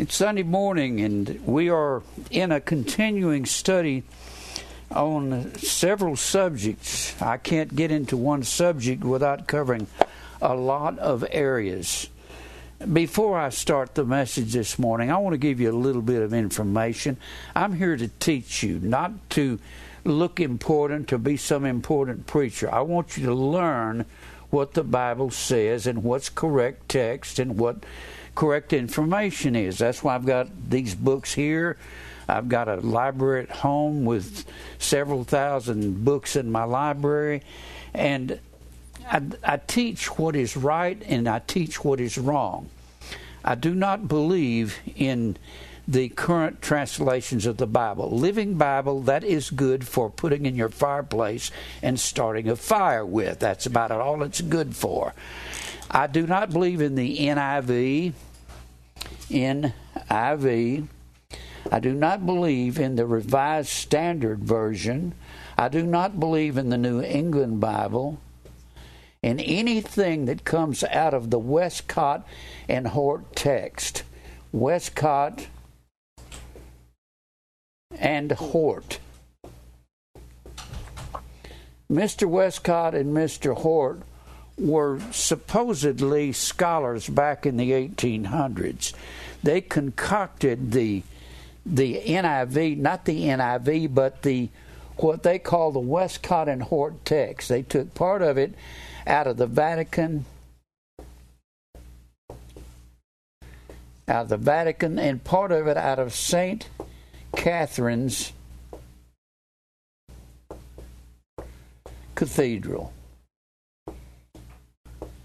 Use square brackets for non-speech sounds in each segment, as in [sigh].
It's Sunday morning, and we are in a continuing study on several subjects. I can't get into one subject without covering a lot of areas. Before I start the message this morning, I want to give you a little bit of information. I'm here to teach you, not to look important, to be some important preacher. I want you to learn what the Bible says and what's correct text and what correct information is. That's why I've got these books here. I've got a library at home with several thousand books in my library. And I, I teach what is right and I teach what is wrong. I do not believe in the current translations of the Bible. Living Bible, that is good for putting in your fireplace and starting a fire with. That's about all it's good for. I do not believe in the NIV. NIV. I do not believe in the Revised Standard Version. I do not believe in the New England Bible. In anything that comes out of the Westcott and Hort text. Westcott and Hort. Mr. Westcott and Mr. Hort were supposedly scholars back in the 1800s. They concocted the the NIV, not the NIV, but the what they call the Westcott and Hort text. They took part of it out of the Vatican, out of the Vatican, and part of it out of Saint Catherine's Cathedral.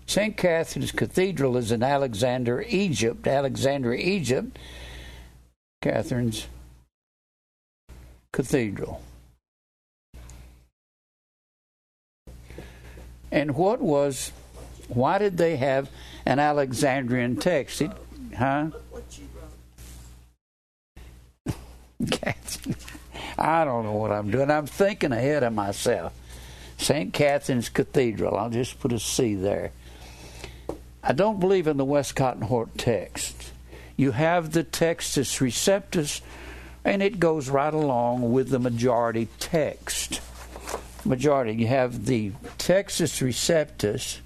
St. Catherine's Cathedral is in Alexander, Egypt. Alexandria, Egypt, Catherine's Cathedral. And what was, why did they have an Alexandrian text? It, huh? [laughs] Catherine. I don't know what I'm doing. I'm thinking ahead of myself. St. Catherine's Cathedral. I'll just put a C there. I don't believe in the Westcott and Hort text. You have the Textus Receptus, and it goes right along with the majority text. Majority. You have the Textus Receptus.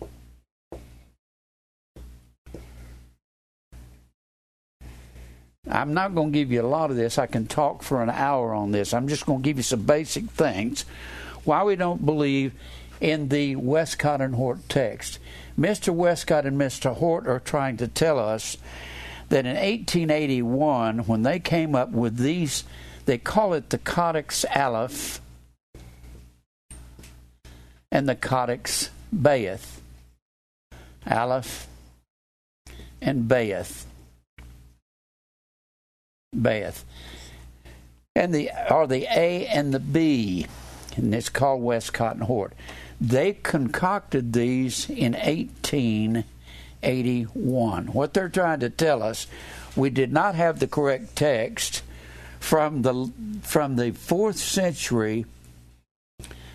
I'm not going to give you a lot of this. I can talk for an hour on this. I'm just going to give you some basic things. Why we don't believe in the Westcott and Hort text. Mr. Westcott and Mr. Hort are trying to tell us that in 1881, when they came up with these, they call it the Codex Aleph and the Codex Beath. Aleph and Beath. Beath. And the or the A and the B, and it's called Westcott and Hort. They concocted these in 1881. What they're trying to tell us, we did not have the correct text from the from the fourth century.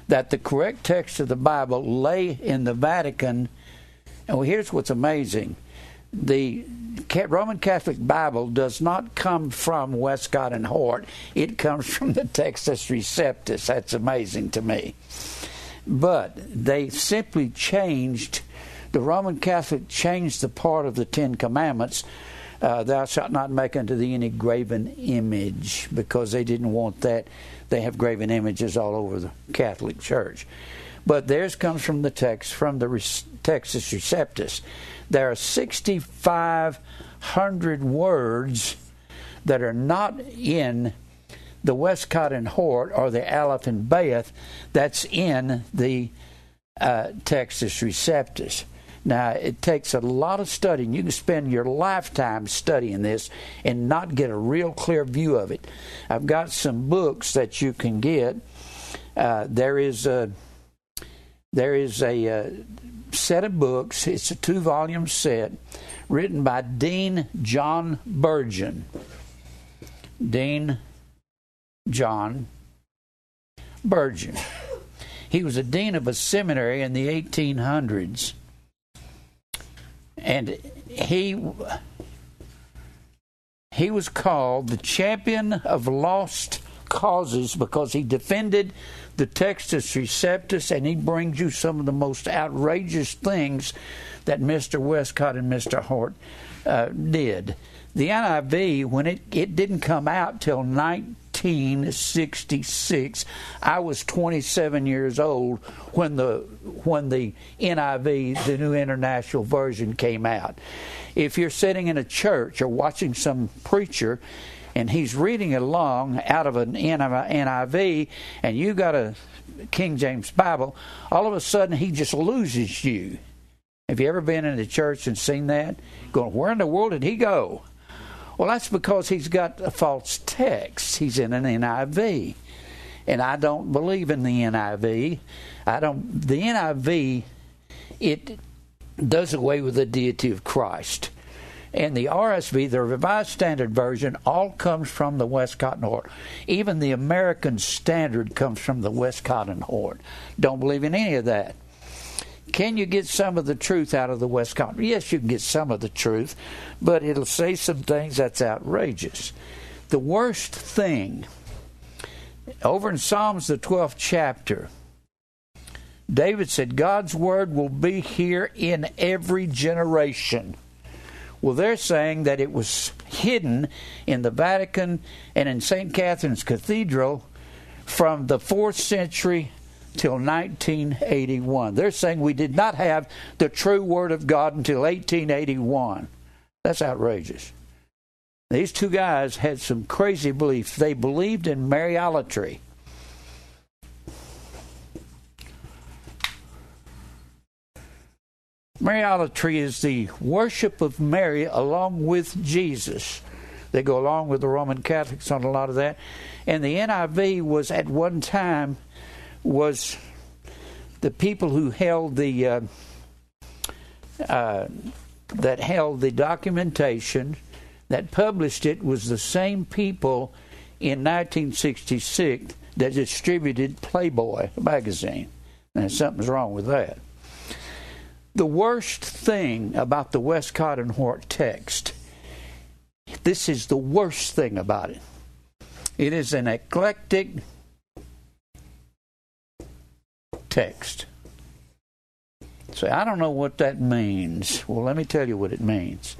That the correct text of the Bible lay in the Vatican. And well, here's what's amazing: the Roman Catholic Bible does not come from Westcott and Hort. It comes from the Textus Receptus. That's amazing to me. But they simply changed, the Roman Catholic changed the part of the Ten Commandments, uh, thou shalt not make unto thee any graven image, because they didn't want that. They have graven images all over the Catholic Church. But theirs comes from the text, from the Textus Receptus. There are 6,500 words that are not in the Westcott and Hort or the Aleph and Beath that's in the uh, Textus Receptus. Now, it takes a lot of studying. You can spend your lifetime studying this and not get a real clear view of it. I've got some books that you can get. Uh, there is a there is a uh, set of books. It's a two volume set written by Dean John Burgon. Dean John Burgon. He was a dean of a seminary in the 1800s. And he he was called the champion of lost causes because he defended the Textus Receptus and he brings you some of the most outrageous things that Mr. Westcott and Mr. Hort uh, did. The NIV, when it, it didn't come out till 1966, I was 27 years old when the when the NIV, the New International Version, came out. If you're sitting in a church or watching some preacher and he's reading along out of an NIV and you got a King James Bible, all of a sudden he just loses you. Have you ever been in a church and seen that? Going, where in the world did he go? Well, that's because he's got a false text. He's in an NIV. And I don't believe in the NIV. I don't the NIV it does away with the deity of Christ. And the RSV, the Revised Standard Version, all comes from the Westcott and Hort. Even the American Standard comes from the Westcott and Hort. Don't believe in any of that. Can you get some of the truth out of the Westcott? Yes, you can get some of the truth, but it'll say some things that's outrageous. The worst thing, over in Psalms, the 12th chapter, David said, God's word will be here in every generation. Well, they're saying that it was hidden in the Vatican and in St. Catherine's Cathedral from the 4th century till 1981. They're saying we did not have the true Word of God until 1881. That's outrageous. These two guys had some crazy beliefs. They believed in Mariolatry. Mariolatry is the worship of Mary along with Jesus. They go along with the Roman Catholics on a lot of that. And the NIV was at one time was the people who held the uh, uh, that held the documentation that published it was the same people in 1966 that distributed Playboy magazine. And something's wrong with that. The worst thing about the Westcott and Hort text, this is the worst thing about it. It is an eclectic text. Say, I don't know what that means. Well, let me tell you what it means.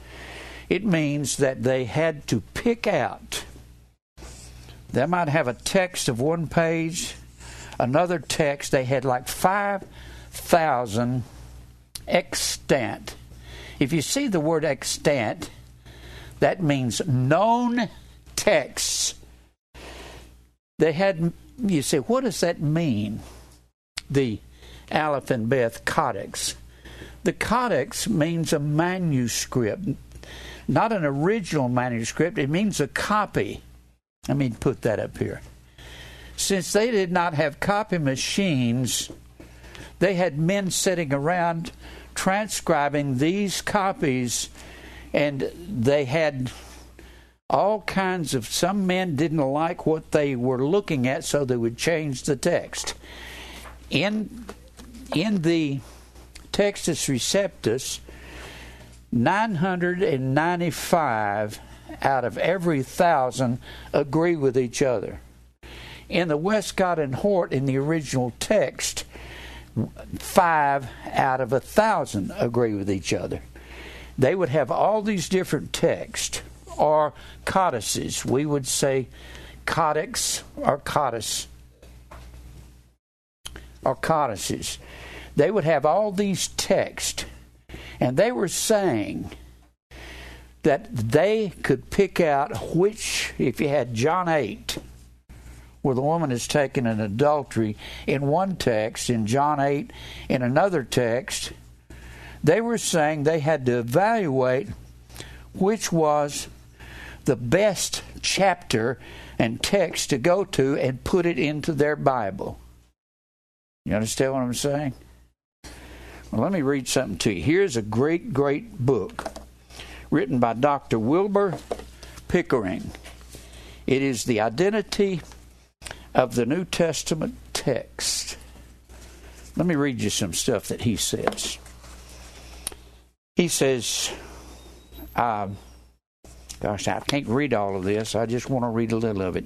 It means that they had to pick out. They might have a text of one page, another text. They had like 5,000 extant. If you see the word extant, that means known texts. They had, you say, what does that mean? The Aleph and Beth Codex. The Codex means a manuscript, not an original manuscript, it means a copy. Let me put that up here. Since they did not have copy machines, they had men sitting around transcribing these copies, and they had all kinds of. Some men didn't like what they were looking at, so they would change the text. In in the Textus Receptus, 995 out of every thousand agree with each other. In the Westcott and Hort, in the original text, five out of a thousand agree with each other. They would have all these different texts or codices. We would say codex or codice or codices. They would have all these texts, and they were saying that they could pick out which, if you had John 8, where the woman is taken in adultery in one text, in John 8, in another text, they were saying they had to evaluate which was the best chapter and text to go to and put it into their Bible. You understand what I'm saying? Well, let me read something to you. Here's a great, great book written by Dr. Wilbur Pickering. It is The Identity of the New Testament text. Let me read you some stuff that he says. He says, uh, gosh, I can't read all of this. I just want to read a little of it.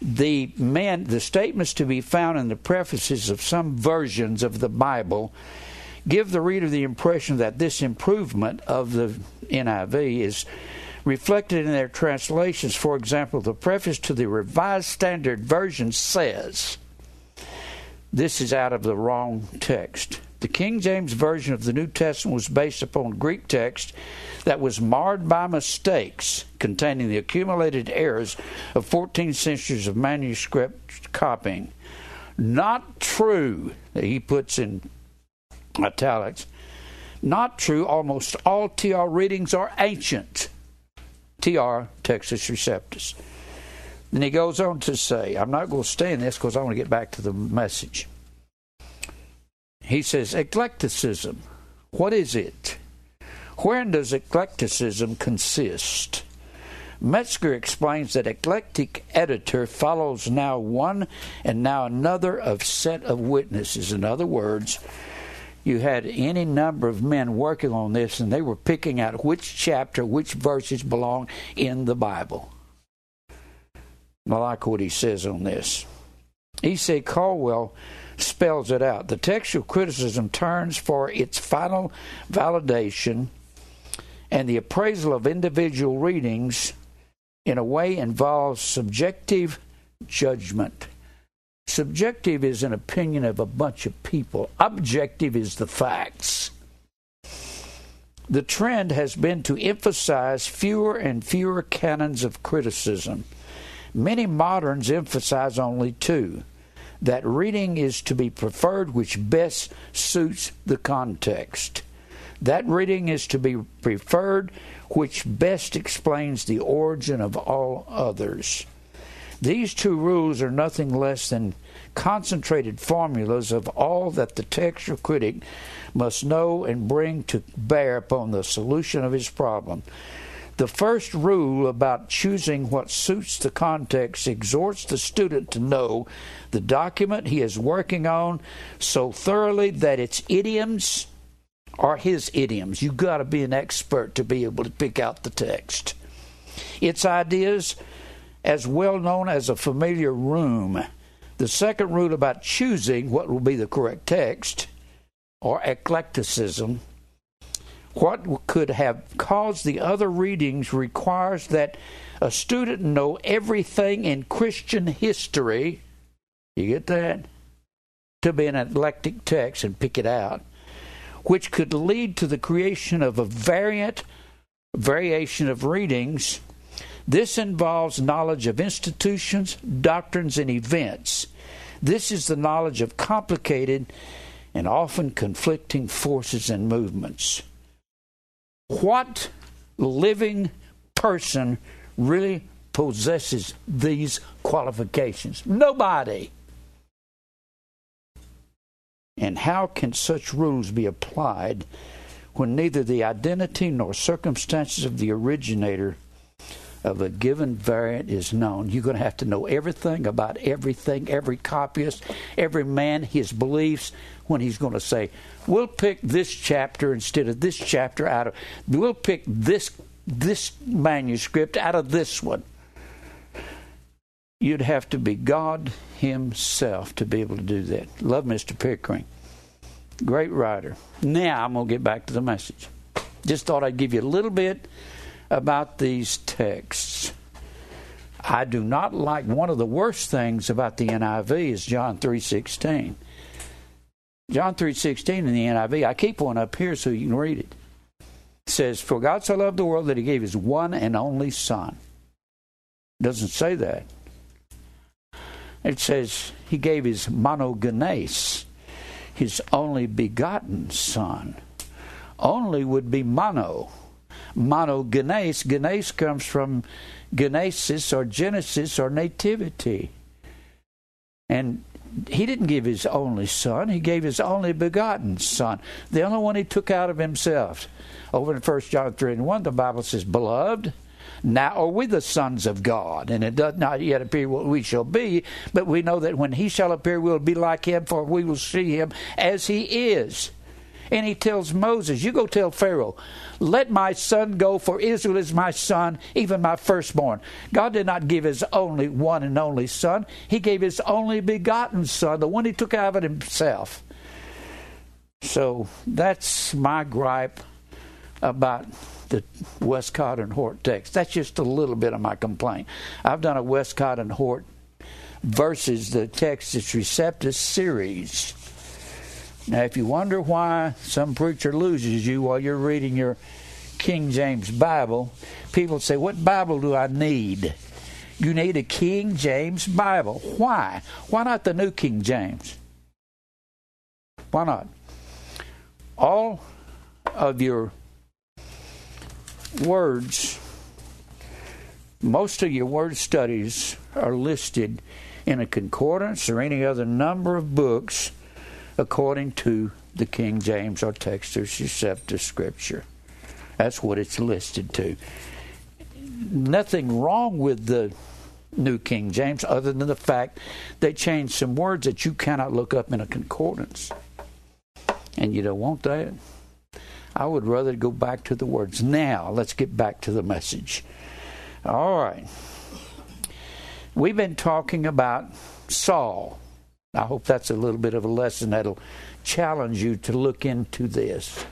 The man, the statements to be found in the prefaces of some versions of the Bible give the reader the impression that this improvement of the NIV is reflected in their translations. For example, the preface to the Revised Standard Version says, this is out of the wrong text. The King James Version of the New Testament was based upon Greek text that was marred by mistakes containing the accumulated errors of 14 centuries of manuscript copying. Not true, he puts in italics. Not true, almost all TR readings are ancient. TR, Textus Receptus. Then he goes on to say, I'm not going to stay in this because I want to get back to the message. He says, eclecticism. What is it? Wherein does eclecticism consist? Metzger explains that eclectic editor follows now one and now another of set of witnesses. In other words, you had any number of men working on this and they were picking out which chapter, which verses belong in the Bible. I like what he says on this. He said Colwell spells it out. The textual criticism turns for its final validation and the appraisal of individual readings in a way involves subjective judgment. Subjective is an opinion of a bunch of people. Objective is the facts. The trend has been to emphasize fewer and fewer canons of criticism Many moderns emphasize only two that reading is to be preferred which best suits the context. That reading is to be preferred which best explains the origin of all others. These two rules are nothing less than concentrated formulas of all that the textual critic must know and bring to bear upon the solution of his problem. The first rule about choosing what suits the context exhorts the student to know the document he is working on so thoroughly that its idioms are his idioms. You've got to be an expert to be able to pick out the text. Its ideas as well known as a familiar room. The second rule about choosing what will be the correct text, or eclecticism, what could have caused the other readings requires that a student know everything in Christian history. You get that? To be an eclectic text and pick it out, which could lead to the creation of a variant variation of readings. This involves knowledge of institutions, doctrines, and events. This is the knowledge of complicated and often conflicting forces and movements what living person really possesses these qualifications? Nobody. And how can such rules be applied when neither the identity nor circumstances of the originator of a given variant is known? You're going to have to know everything about everything, every copyist, every man, his beliefs, when he's going to say, we'll pick this chapter instead of this chapter out of, we'll pick this, this manuscript out of this one. You'd have to be God Himself to be able to do that. Love Mr. Pickering. Great writer. Now I'm going to get back to the message. Just thought I'd give you a little bit about these texts. I do not like one of the worst things about the NIV is John 3:16. John 3:16 in the NIV. I keep one up here so you can read it. It says, "For God so loved the world that he gave his one and only son." Doesn't say that. It says he gave his monogenes, his only begotten son. Only would be mono. Monogenes. Genes comes from genesis or genesis or nativity. And he didn't give his only son, he gave his only begotten son, the only one he took out of himself. Over in 1 John 3 and 1, the Bible says, Beloved, now are we the sons of God, and it does not yet appear what we shall be, but we know that when he shall appear, we'll be like him, for we will see him as he is. And he tells Moses, You go tell Pharaoh, let my son go, for Israel is my son, even my firstborn. God did not give his only one and only son, he gave his only begotten son, the one he took out of himself. So that's my gripe about the Westcott and Hort text. That's just a little bit of my complaint. I've done a Westcott and Hort versus the Textus Receptus series. Now, if you wonder why some preacher loses you while you're reading your King James Bible, people say, What Bible do I need? You need a King James Bible. Why? Why not the New King James? Why not? All of your words, most of your word studies are listed in a concordance or any other number of books according to the King James or Textus Receptus Scripture. That's what it's listed to. Nothing wrong with the New King James other than the fact they changed some words that you cannot look up in a concordance. And you don't want that. I would rather go back to the words. Now, let's get back to the message. All right. We've been talking about Saul. I hope that's a little bit of a lesson that'll challenge you to look into this.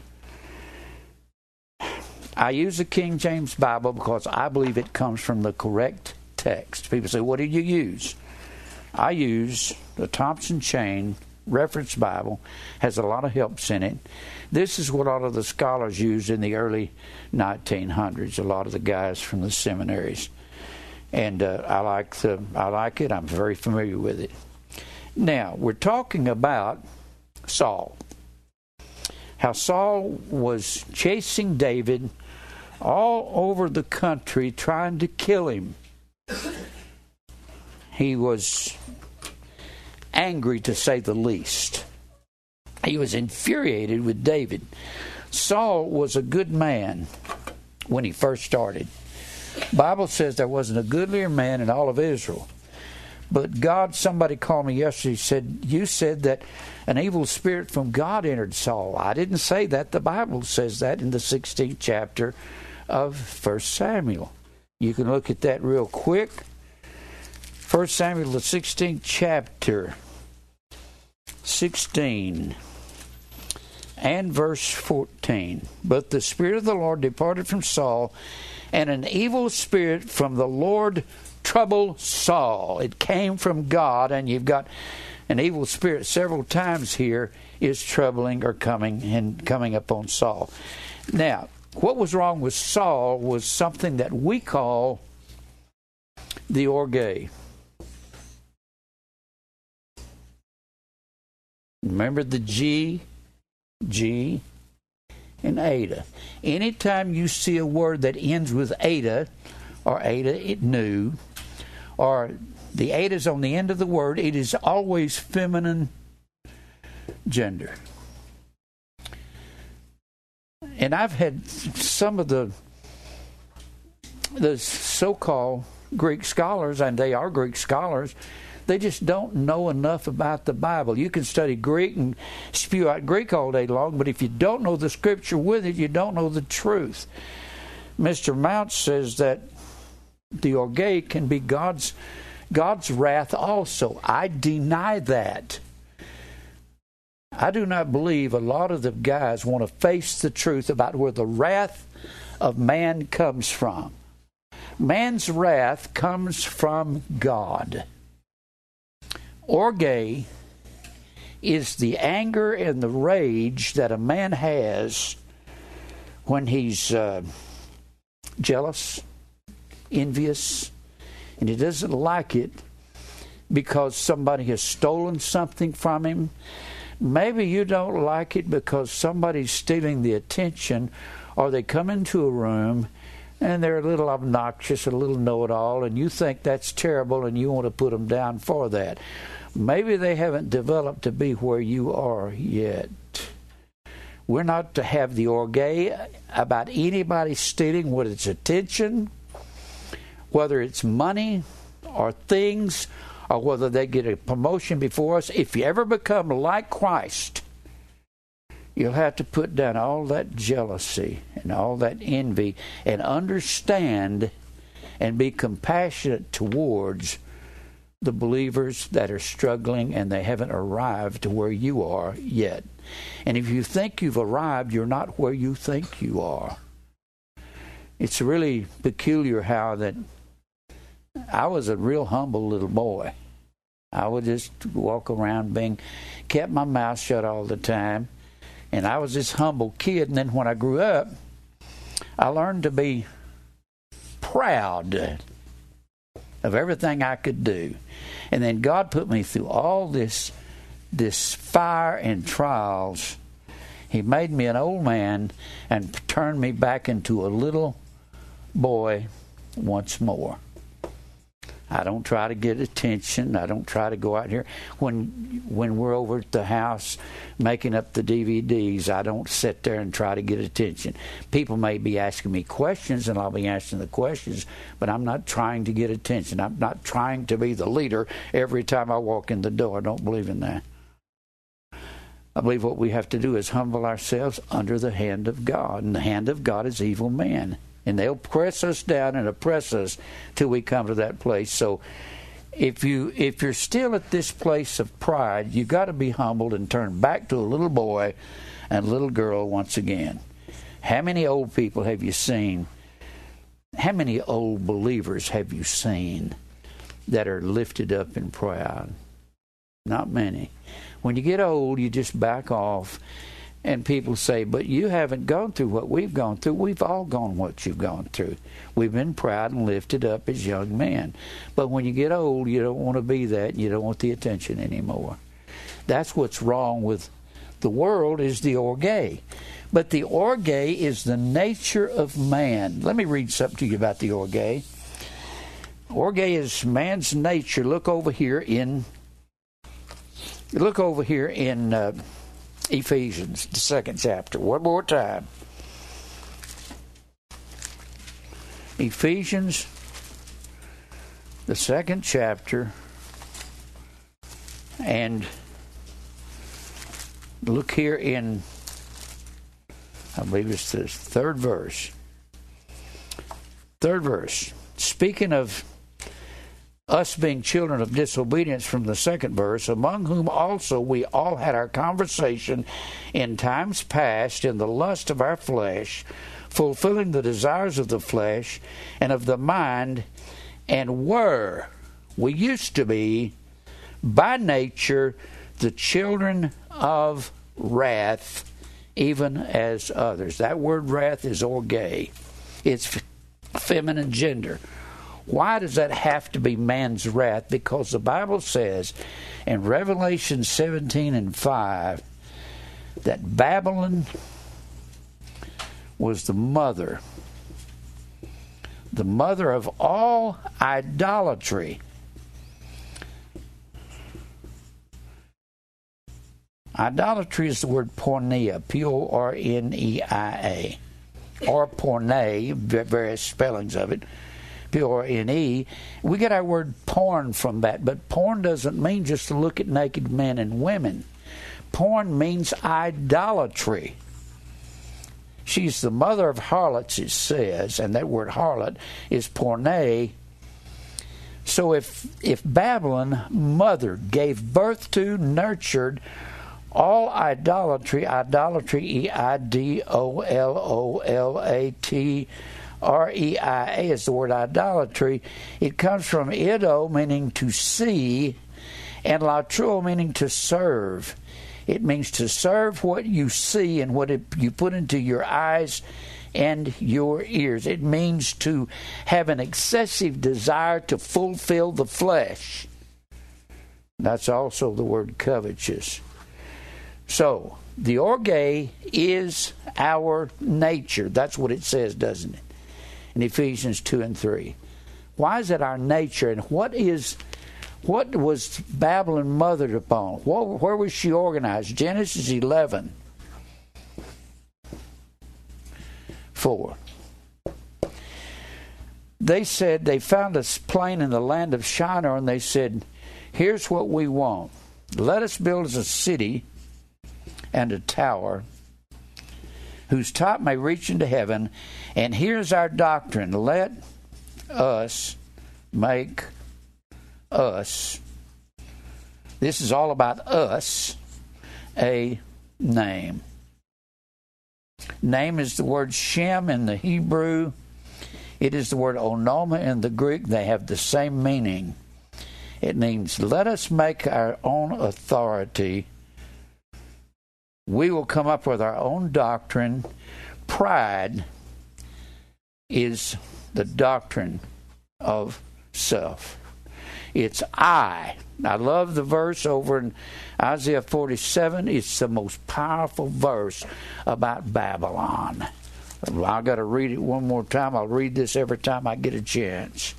I use the King James Bible because I believe it comes from the correct text. People say, What do you use? I use the Thompson Chain Reference Bible, has a lot of helps in it. This is what a lot of the scholars used in the early 1900s, a lot of the guys from the seminaries. And uh, I like the, I like it. I'm very familiar with it. Now, we're talking about Saul. How Saul was chasing David all over the country trying to kill him. He was angry to say the least. He was infuriated with David. Saul was a good man when he first started. Bible says there wasn't a goodlier man in all of Israel. But God, somebody called me yesterday, said, You said that an evil spirit from God entered Saul. I didn't say that. The Bible says that in the 16th chapter of 1 Samuel. You can look at that real quick. 1 Samuel, the 16th chapter, 16 and verse 14. But the Spirit of the Lord departed from Saul, and an evil spirit from the Lord troubled Saul. It came from God, and you've got an evil spirit several times here is troubling or coming and coming upon Saul. Now, what was wrong with Saul was something that we call the orge. Remember the G G, and Ada. Anytime you see a word that ends with Ada, or Ada it knew, or the eight is on the end of the word, it is always feminine gender. And I've had some of the the so-called Greek scholars, and they are Greek scholars, they just don't know enough about the Bible. You can study Greek and spew out Greek all day long, but if you don't know the Scripture with it, you don't know the truth. Mr. Mount says that the orge can be God's God's wrath also. I deny that. I do not believe a lot of the guys want to face the truth about where the wrath of man comes from. Man's wrath comes from God. Orge is the anger and the rage that a man has when he's uh, jealous, envious, and he doesn't like it because somebody has stolen something from him. Maybe you don't like it because somebody's stealing the attention, or they come into a room and they're a little obnoxious, a little know it all, and you think that's terrible and you want to put them down for that. Maybe they haven't developed to be where you are yet. We're not to have the orge about anybody stealing what it's attention, whether it's money or things, or whether they get a promotion before us. If you ever become like Christ, You'll have to put down all that jealousy and all that envy and understand and be compassionate towards the believers that are struggling and they haven't arrived to where you are yet. And if you think you've arrived, you're not where you think you are. It's really peculiar how that I was a real humble little boy. I would just walk around being kept my mouth shut all the time. And I was this humble kid. And then when I grew up, I learned to be proud of everything I could do. And then God put me through all this this fire and trials. He made me an old man and turned me back into a little boy once more. I don't try to get attention. I don't try to go out here when when we're over at the house making up the DVDs. I don't sit there and try to get attention. People may be asking me questions, and I'll be answering the questions, but I'm not trying to get attention. I'm not trying to be the leader every time I walk in the door. I don't believe in that. I believe what we have to do is humble ourselves under the hand of God, and the hand of God is evil man and they'll press us down and oppress us till we come to that place. So if you if you're still at this place of pride, you've got to be humbled and turn back to a little boy and little girl once again. How many old people have you seen? How many old believers have you seen that are lifted up in pride? Not many. When you get old, you just back off and people say, but you haven't gone through what we've gone through. We've all gone what you've gone through. We've been proud and lifted up as young men. But when you get old, you don't want to be that. And You don't want the attention anymore. That's what's wrong with the world is the orge. But the orge is the nature of man. Let me read something to you about the orge. Orge is man's nature. Look over here in look over here in uh, Ephesians, the second chapter. One more time. Ephesians, the second chapter, and look here in, I believe it's the third verse. Third verse. Speaking of us being children of disobedience from the second verse, among whom also we all had our conversation in times past in the lust of our flesh, fulfilling the desires of the flesh and of the mind, and were, we used to be, by nature, the children of wrath, even as others. That word wrath is orge, it's feminine gender. Why does that have to be man's wrath? Because the Bible says in Revelation 17 and 5 that Babylon was the mother, the mother of all idolatry. Idolatry is the word porneia, P O R N E I A, or porne, various spellings of it. P O R N E. We get our word porn from that, but porn doesn't mean just to look at naked men and women. Porn means idolatry. She's the mother of harlots, it says, and that word harlot is porne. So if if Babylon mother gave birth to, nurtured all idolatry, idolatry, E I D O L O L A T R E I A is the word idolatry. It comes from ido, meaning to see, and latreuo, meaning to serve. It means to serve what you see and what it, you put into your eyes and your ears. It means to have an excessive desire to fulfill the flesh. That's also the word covetous. So, the orge is our nature. That's what it says, doesn't it? In Ephesians 2 and 3. Why is it our nature and what is what was Babylon mothered upon? What, where was she organized? Genesis 11 4. They said they found a plain in the land of Shinar and they said, Here's what we want. Let us build us a city and a tower whose top may reach into heaven. And here's our doctrine let us make us, this is all about us, a name. Name is the word Shem in the Hebrew. It is the word onoma in the Greek. They have the same meaning. It means let us make our own authority. We will come up with our own doctrine. Pride is the doctrine of self. It's I. I love the verse over in Isaiah 47. It's the most powerful verse about Babylon. I've got to read it one more time. I'll read this every time I get a chance.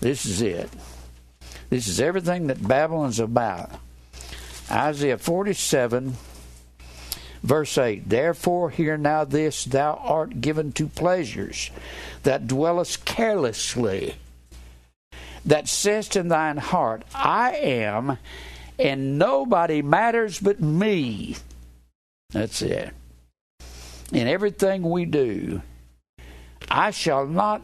This is it. This is everything that Babylon's about. Isaiah 47, verse 8 Therefore, hear now this thou art given to pleasures, that dwellest carelessly, that says in thine heart, I am, and nobody matters but me. That's it. In everything we do, I shall not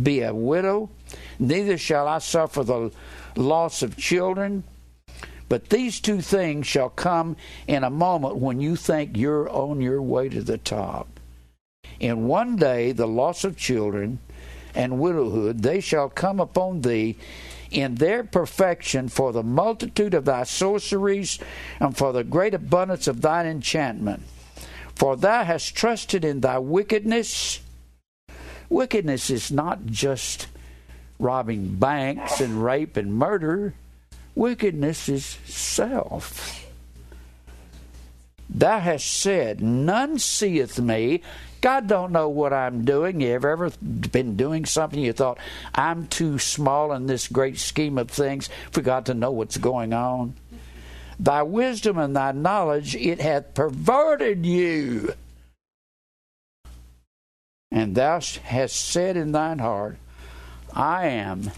be a widow, neither shall I suffer the loss of children. But these two things shall come in a moment when you think you're on your way to the top. In one day, the loss of children and widowhood, they shall come upon thee in their perfection for the multitude of thy sorceries and for the great abundance of thine enchantment. For thou hast trusted in thy wickedness. Wickedness is not just robbing banks and rape and murder. Wickedness is self. Thou hast said, None seeth me. God don't know what I'm doing. You ever ever been doing something you thought I'm too small in this great scheme of things for God to know what's going on? Thy wisdom and thy knowledge it hath perverted you. And thou hast said in thine heart, I am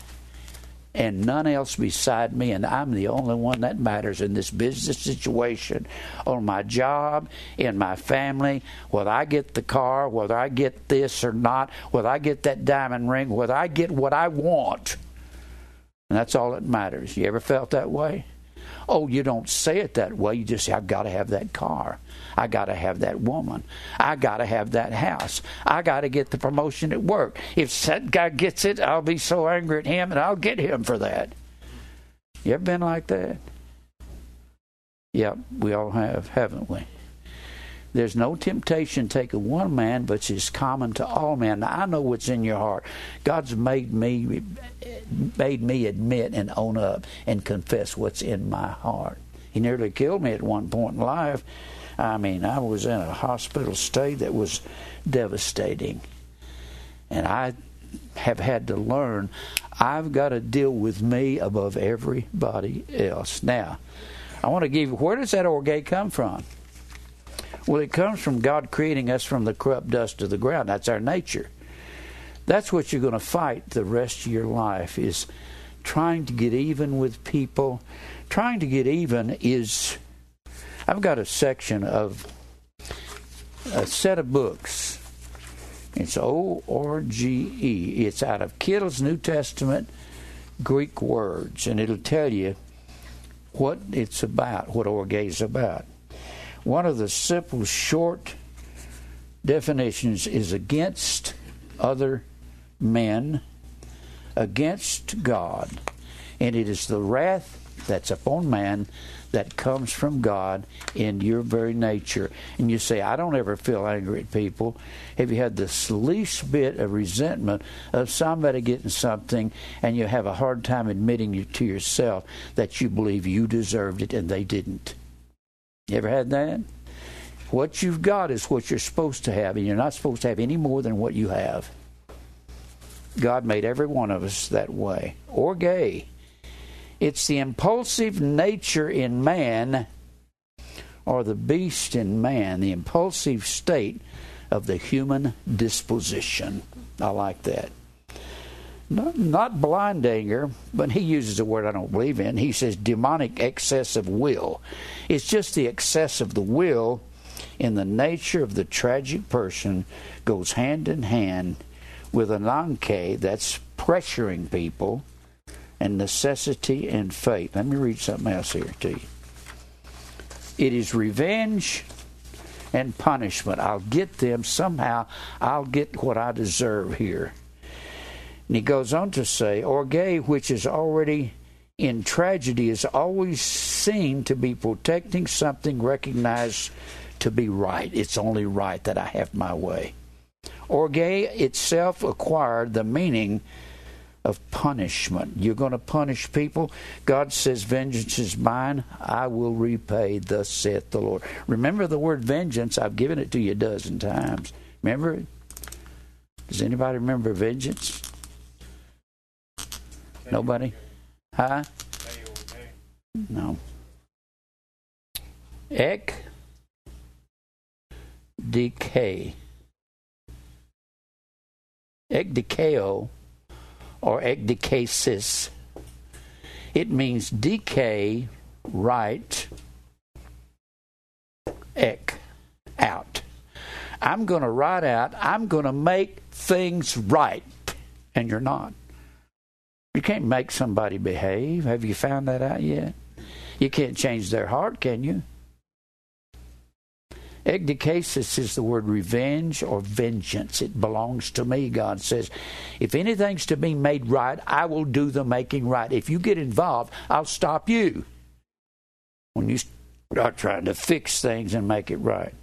and none else beside me, and I'm the only one that matters in this business situation, on my job, in my family, whether I get the car, whether I get this or not, whether I get that diamond ring, whether I get what I want. And that's all that matters. You ever felt that way? Oh, you don't say it that way. You just say, I've got to have that car. I got to have that woman. I got to have that house. I got to get the promotion at work. If that guy gets it, I'll be so angry at him and I'll get him for that. You ever been like that? Yep, we all have, haven't we? There's no temptation taken one man, but it's common to all men. Now, I know what's in your heart. God's made me made me admit and own up and confess what's in my heart. He nearly killed me at one point in life. I mean, I was in a hospital stay that was devastating. And I have had to learn I've got to deal with me above everybody else. Now, I want to give you where does that orgate come from? Well, it comes from God creating us from the corrupt dust of the ground. That's our nature. That's what you're going to fight the rest of your life is trying to get even with people. Trying to get even is I've got a section of a set of books. It's O R G E. It's out of Kittel's New Testament Greek words, and it'll tell you what it's about, what orge is about. One of the simple, short definitions is against other men, against God, and it is the wrath that's upon man that comes from God in your very nature. And you say, I don't ever feel angry at people. Have you had the least bit of resentment of somebody getting something and you have a hard time admitting to yourself that you believe you deserved it and they didn't? You ever had that? What you've got is what you're supposed to have, and you're not supposed to have any more than what you have. God made every one of us that way, orge. It's the impulsive nature in man, or the beast in man, the impulsive state of the human disposition. I like that. Not, not blind anger, but he uses a word I don't believe in. He says demonic excess of will. It's just the excess of the will in the nature of the tragic person goes hand in hand with an anke that's pressuring people and necessity and fate. Let me read something else here to you. It is revenge and punishment. I'll get them somehow. I'll get what I deserve here. And he goes on to say, Orge, which is already in tragedy, is always seen to be protecting something recognized to be right. It's only right that I have my way. Orge itself acquired the meaning of punishment. You're going to punish people. God says, Vengeance is mine. I will repay, thus saith the Lord. Remember the word vengeance. I've given it to you a dozen times. Remember it? Does anybody remember vengeance? Nobody? Huh? No. Ek decay. Ekdikeo or ekdikesis. It means decay, right, ek, out. I'm going to write out, I'm going to make things right, and you're not. You can't make somebody behave. Have you found that out yet? You can't change their heart, can you? Ekdikesis is the word revenge or vengeance. It belongs to me, God says. If anything's to be made right, I will do the making right. If you get involved, I'll stop you when you start trying to fix things and make it right.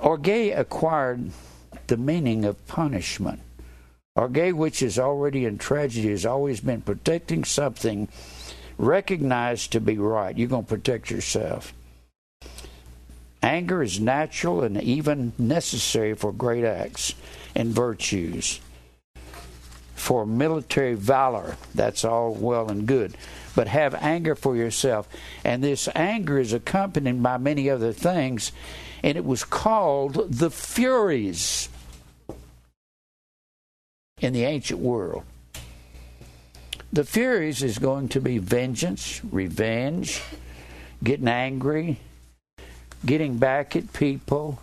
Orge acquired the meaning of punishment. Orge, which is already in tragedy, has always been protecting something recognized to be right. You're going to protect yourself. Anger is natural and even necessary for great acts and virtues. For military valor, that's all well and good. But have anger for yourself. And this anger is accompanied by many other things, and it was called the Furies in the ancient world. The Furies is going to be vengeance, revenge, getting angry, getting back at people.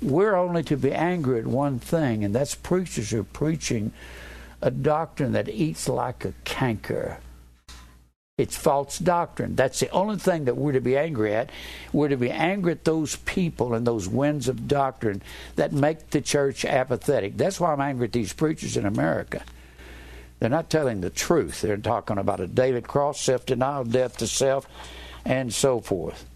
We're only to be angry at one thing, and that's preachers who are preaching a doctrine that eats like a canker. It's false doctrine. That's the only thing that we're to be angry at. We're to be angry at those people and those winds of doctrine that make the church apathetic. That's why I'm angry at these preachers in America. They're not telling the truth. They're talking about a daily cross, self denial, death to self, and so forth.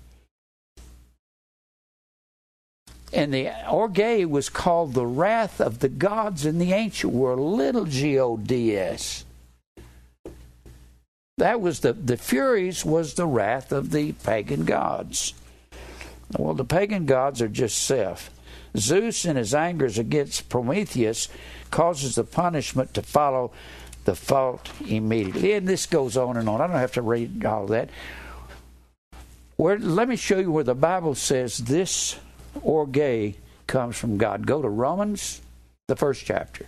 And the Orge was called the wrath of the gods in the ancient world, little G O D S. That was the the Furies was the wrath of the pagan gods. Well, the pagan gods are just self. Zeus in his angers against Prometheus causes the punishment to follow the fault immediately. And this goes on and on. I don't have to read all that. Where, let me show you where the Bible says this Orge comes from God. Go to Romans, the first chapter.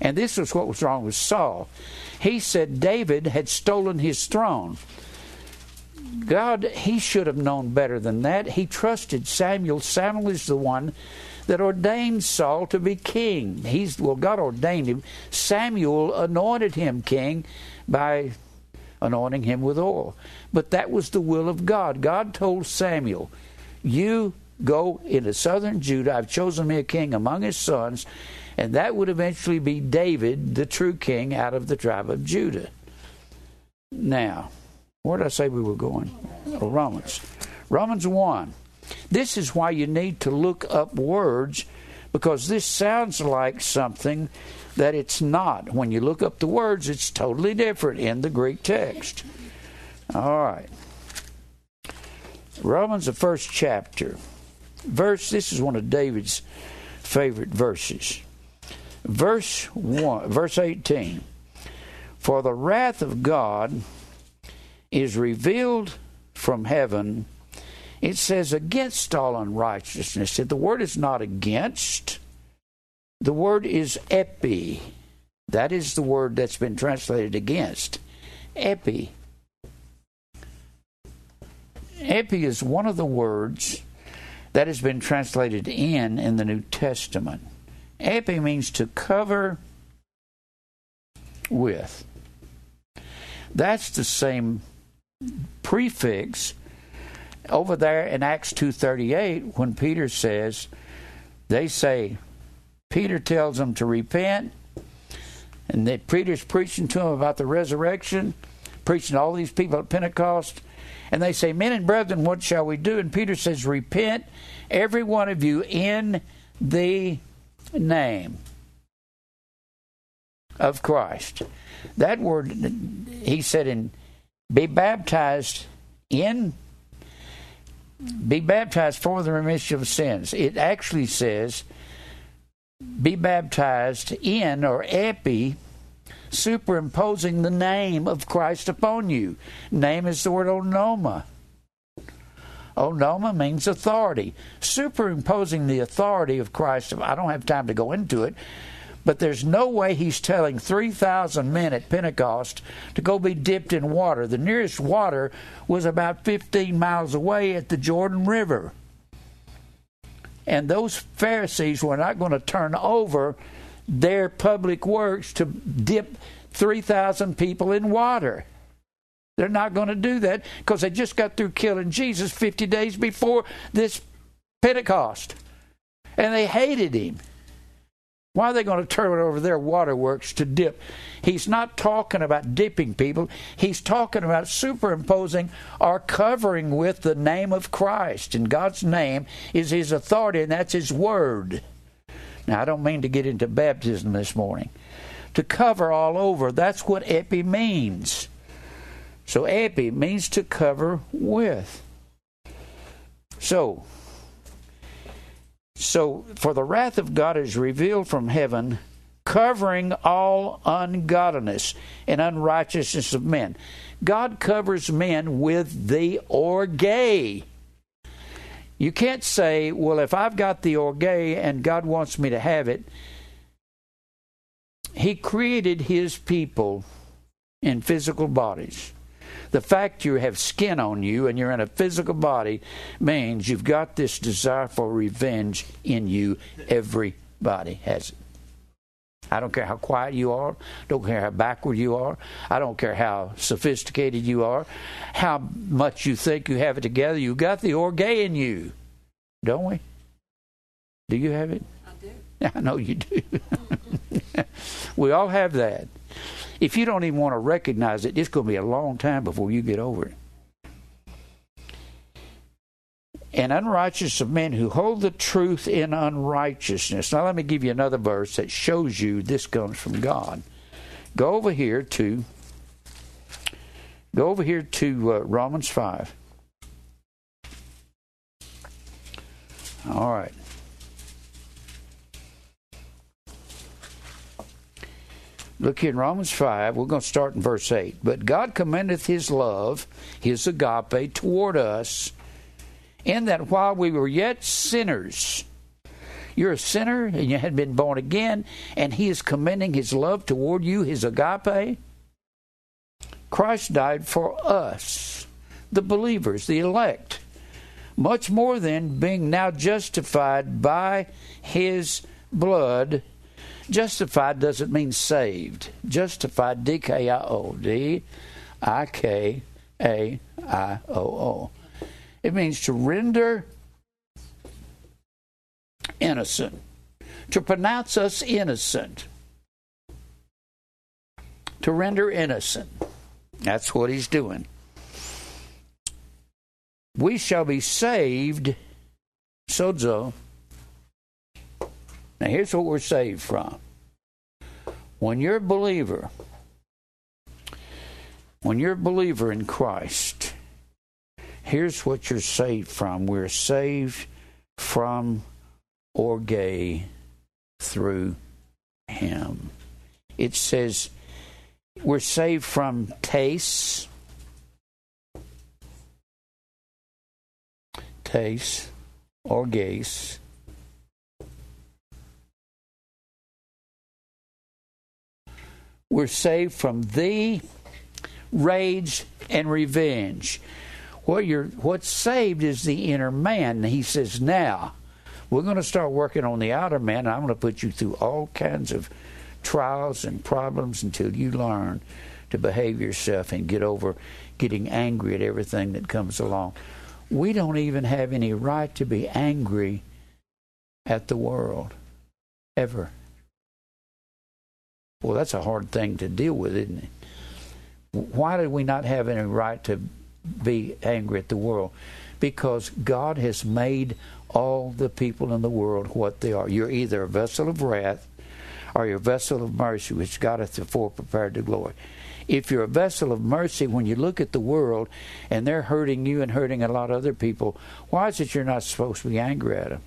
And this was what was wrong with Saul. He said David had stolen his throne. God, he should have known better than that. He trusted Samuel. Samuel is the one that ordained Saul to be king. He's well, God ordained him. Samuel anointed him king by anointing him with oil. But that was the will of God. God told Samuel, You go into southern Judah. I've chosen me a king among his sons. And that would eventually be David, the true king out of the tribe of Judah. Now, where did I say we were going? Oh, Romans. Romans 1. This is why you need to look up words because this sounds like something that it's not. When you look up the words, it's totally different in the Greek text. All right. Romans, the first chapter. Verse, this is one of David's favorite verses. Verse 1, verse 18. For the wrath of God is revealed from heaven. It says against all unrighteousness. The word is not against. The word is epi. That is the word that's been translated against. Epi. Epi is one of the words that has been translated in in the New Testament. Epi means to cover with. That's the same prefix over there in Acts 2:38 when Peter says they say Peter tells them to repent and that Peter's preaching to them about the resurrection, preaching to all these people at Pentecost, and they say, Men and brethren, what shall we do? And Peter says, Repent, every one of you, in the name of Christ. That word, he said, in be baptized in, be baptized for the remission of sins. It actually says, be baptized in or epi, superimposing the name of Christ upon you. Name is the word onoma. Onoma means authority. Superimposing the authority of Christ. I don't have time to go into it, but there's no way he's telling 3,000 men at Pentecost to go be dipped in water. The nearest water was about 15 miles away at the Jordan River. And those Pharisees were not going to turn over their public works to dip 3,000 people in water. They're not going to do that because they just got through killing Jesus 50 days before this Pentecost. And they hated him. Why are they going to turn over their waterworks to dip? He's not talking about dipping people. He's talking about superimposing or covering with the name of Christ. And God's name is His authority, and that's His Word. Now, I don't mean to get into baptism this morning. To cover all over, that's what epi means. So, epi means to cover with. So, so, for the wrath of God is revealed from heaven, covering all ungodliness and unrighteousness of men. God covers men with the orge. You can't say, well, if I've got the orge and God wants me to have it, He created His people in physical bodies. The fact you have skin on you and you're in a physical body means you've got this desire for revenge in you. Everybody has it. I don't care how quiet you are. Don't care how backward you are. I don't care how sophisticated you are. How much you think you have it together. You've got the orge in you, don't we? Do you have it? I do. [laughs] I know you do. [laughs] we all have that. If you don't even want to recognize it, it's going to be a long time before you get over it. And unrighteous of men who hold the truth in unrighteousness. Now, let me give you another verse that shows you this comes from God. Go over here to go over here to uh, Romans five. All right. Look here in Romans 5, we're going to start in verse 8. But God commendeth his love, his agape, toward us, in that while we were yet sinners, you're a sinner and you had been born again, and he is commending his love toward you, his agape. Christ died for us, the believers, the elect. Much more than being now justified by his blood Justified doesn't mean saved. Justified, D K I O. D I K A I O O. It means to render innocent, to pronounce us innocent, to render innocent. That's what he's doing. We shall be saved, sozo, now, here's what we're saved from. When you're a believer, when you're a believer in Christ, here's what you're saved from. We're saved from orge through Him. It says we're saved from tastes taste, or orges, We're saved from the rage and revenge. What you're what's saved is the inner man. He says, now we're going to start working on the outer man. I'm going to put you through all kinds of trials and problems until you learn to behave yourself and get over getting angry at everything that comes along. We don't even have any right to be angry at the world ever. Well, that's a hard thing to deal with, isn't it? Why do we not have any right to be angry at the world? Because God has made all the people in the world what they are. You're either a vessel of wrath or you're a vessel of mercy, which God hath before prepared to glory. If you're a vessel of mercy, when you look at the world and they're hurting you and hurting a lot of other people, why is it you're not supposed to be angry at them?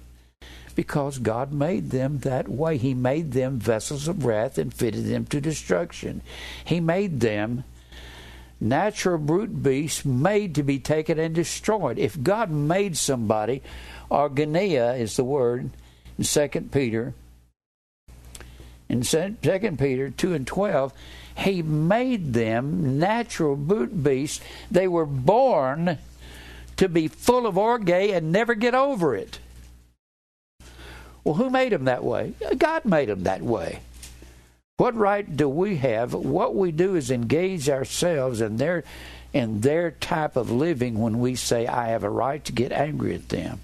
Because God made them that way. He made them vessels of wrath and fitted them to destruction. He made them natural brute beasts made to be taken and destroyed. If God made somebody, argenia is the word in Second Peter. In Second Peter two and twelve, He made them natural brute beasts. They were born to be full of orge and never get over it. Well, who made them that way? God made them that way. What right do we have? What we do is engage ourselves in their in their type of living when we say I have a right to get angry at them.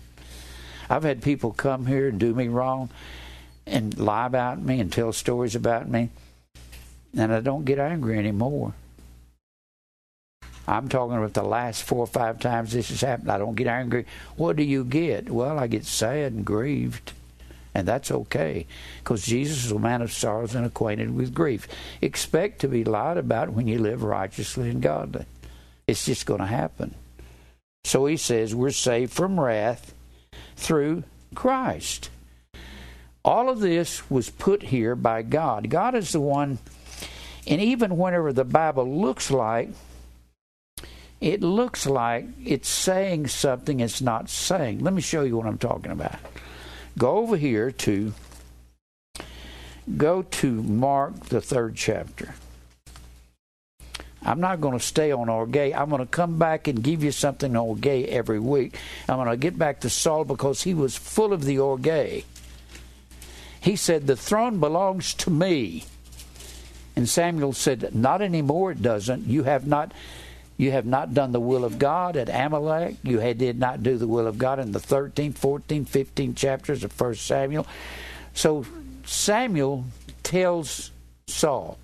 I've had people come here and do me wrong and lie about me and tell stories about me, and I don't get angry anymore. I'm talking about the last four or five times this has happened. I don't get angry. What do you get? Well, I get sad and grieved. And that's okay, because Jesus is a man of sorrows and acquainted with grief. Expect to be lied about when you live righteously and godly. It's just going to happen. So he says we're saved from wrath through Christ. All of this was put here by God. God is the one, and even whenever the Bible looks like it looks like it's saying something it's not saying. Let me show you what I'm talking about. Go over here to go to Mark the third chapter. I'm not going to stay on Orgay. I'm going to come back and give you something on Orge every week. I'm going to get back to Saul because he was full of the Orgay. He said, The throne belongs to me. And Samuel said, Not anymore, it doesn't. You have not you have not done the will of God at Amalek. You did not do the will of God in the 13th, 14th, 15th chapters of 1 Samuel. So Samuel tells Saul,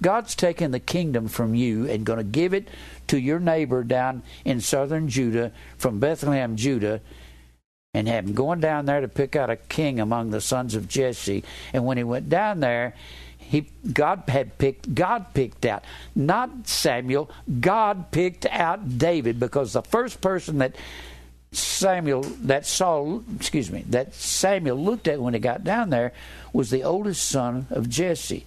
God's taken the kingdom from you and going to give it to your neighbor down in southern Judah, from Bethlehem, Judah, and have him going down there to pick out a king among the sons of Jesse. And when he went down there, he God had picked God picked out not Samuel. God picked out David because the first person that Samuel that Saul excuse me that Samuel looked at when he got down there was the oldest son of Jesse.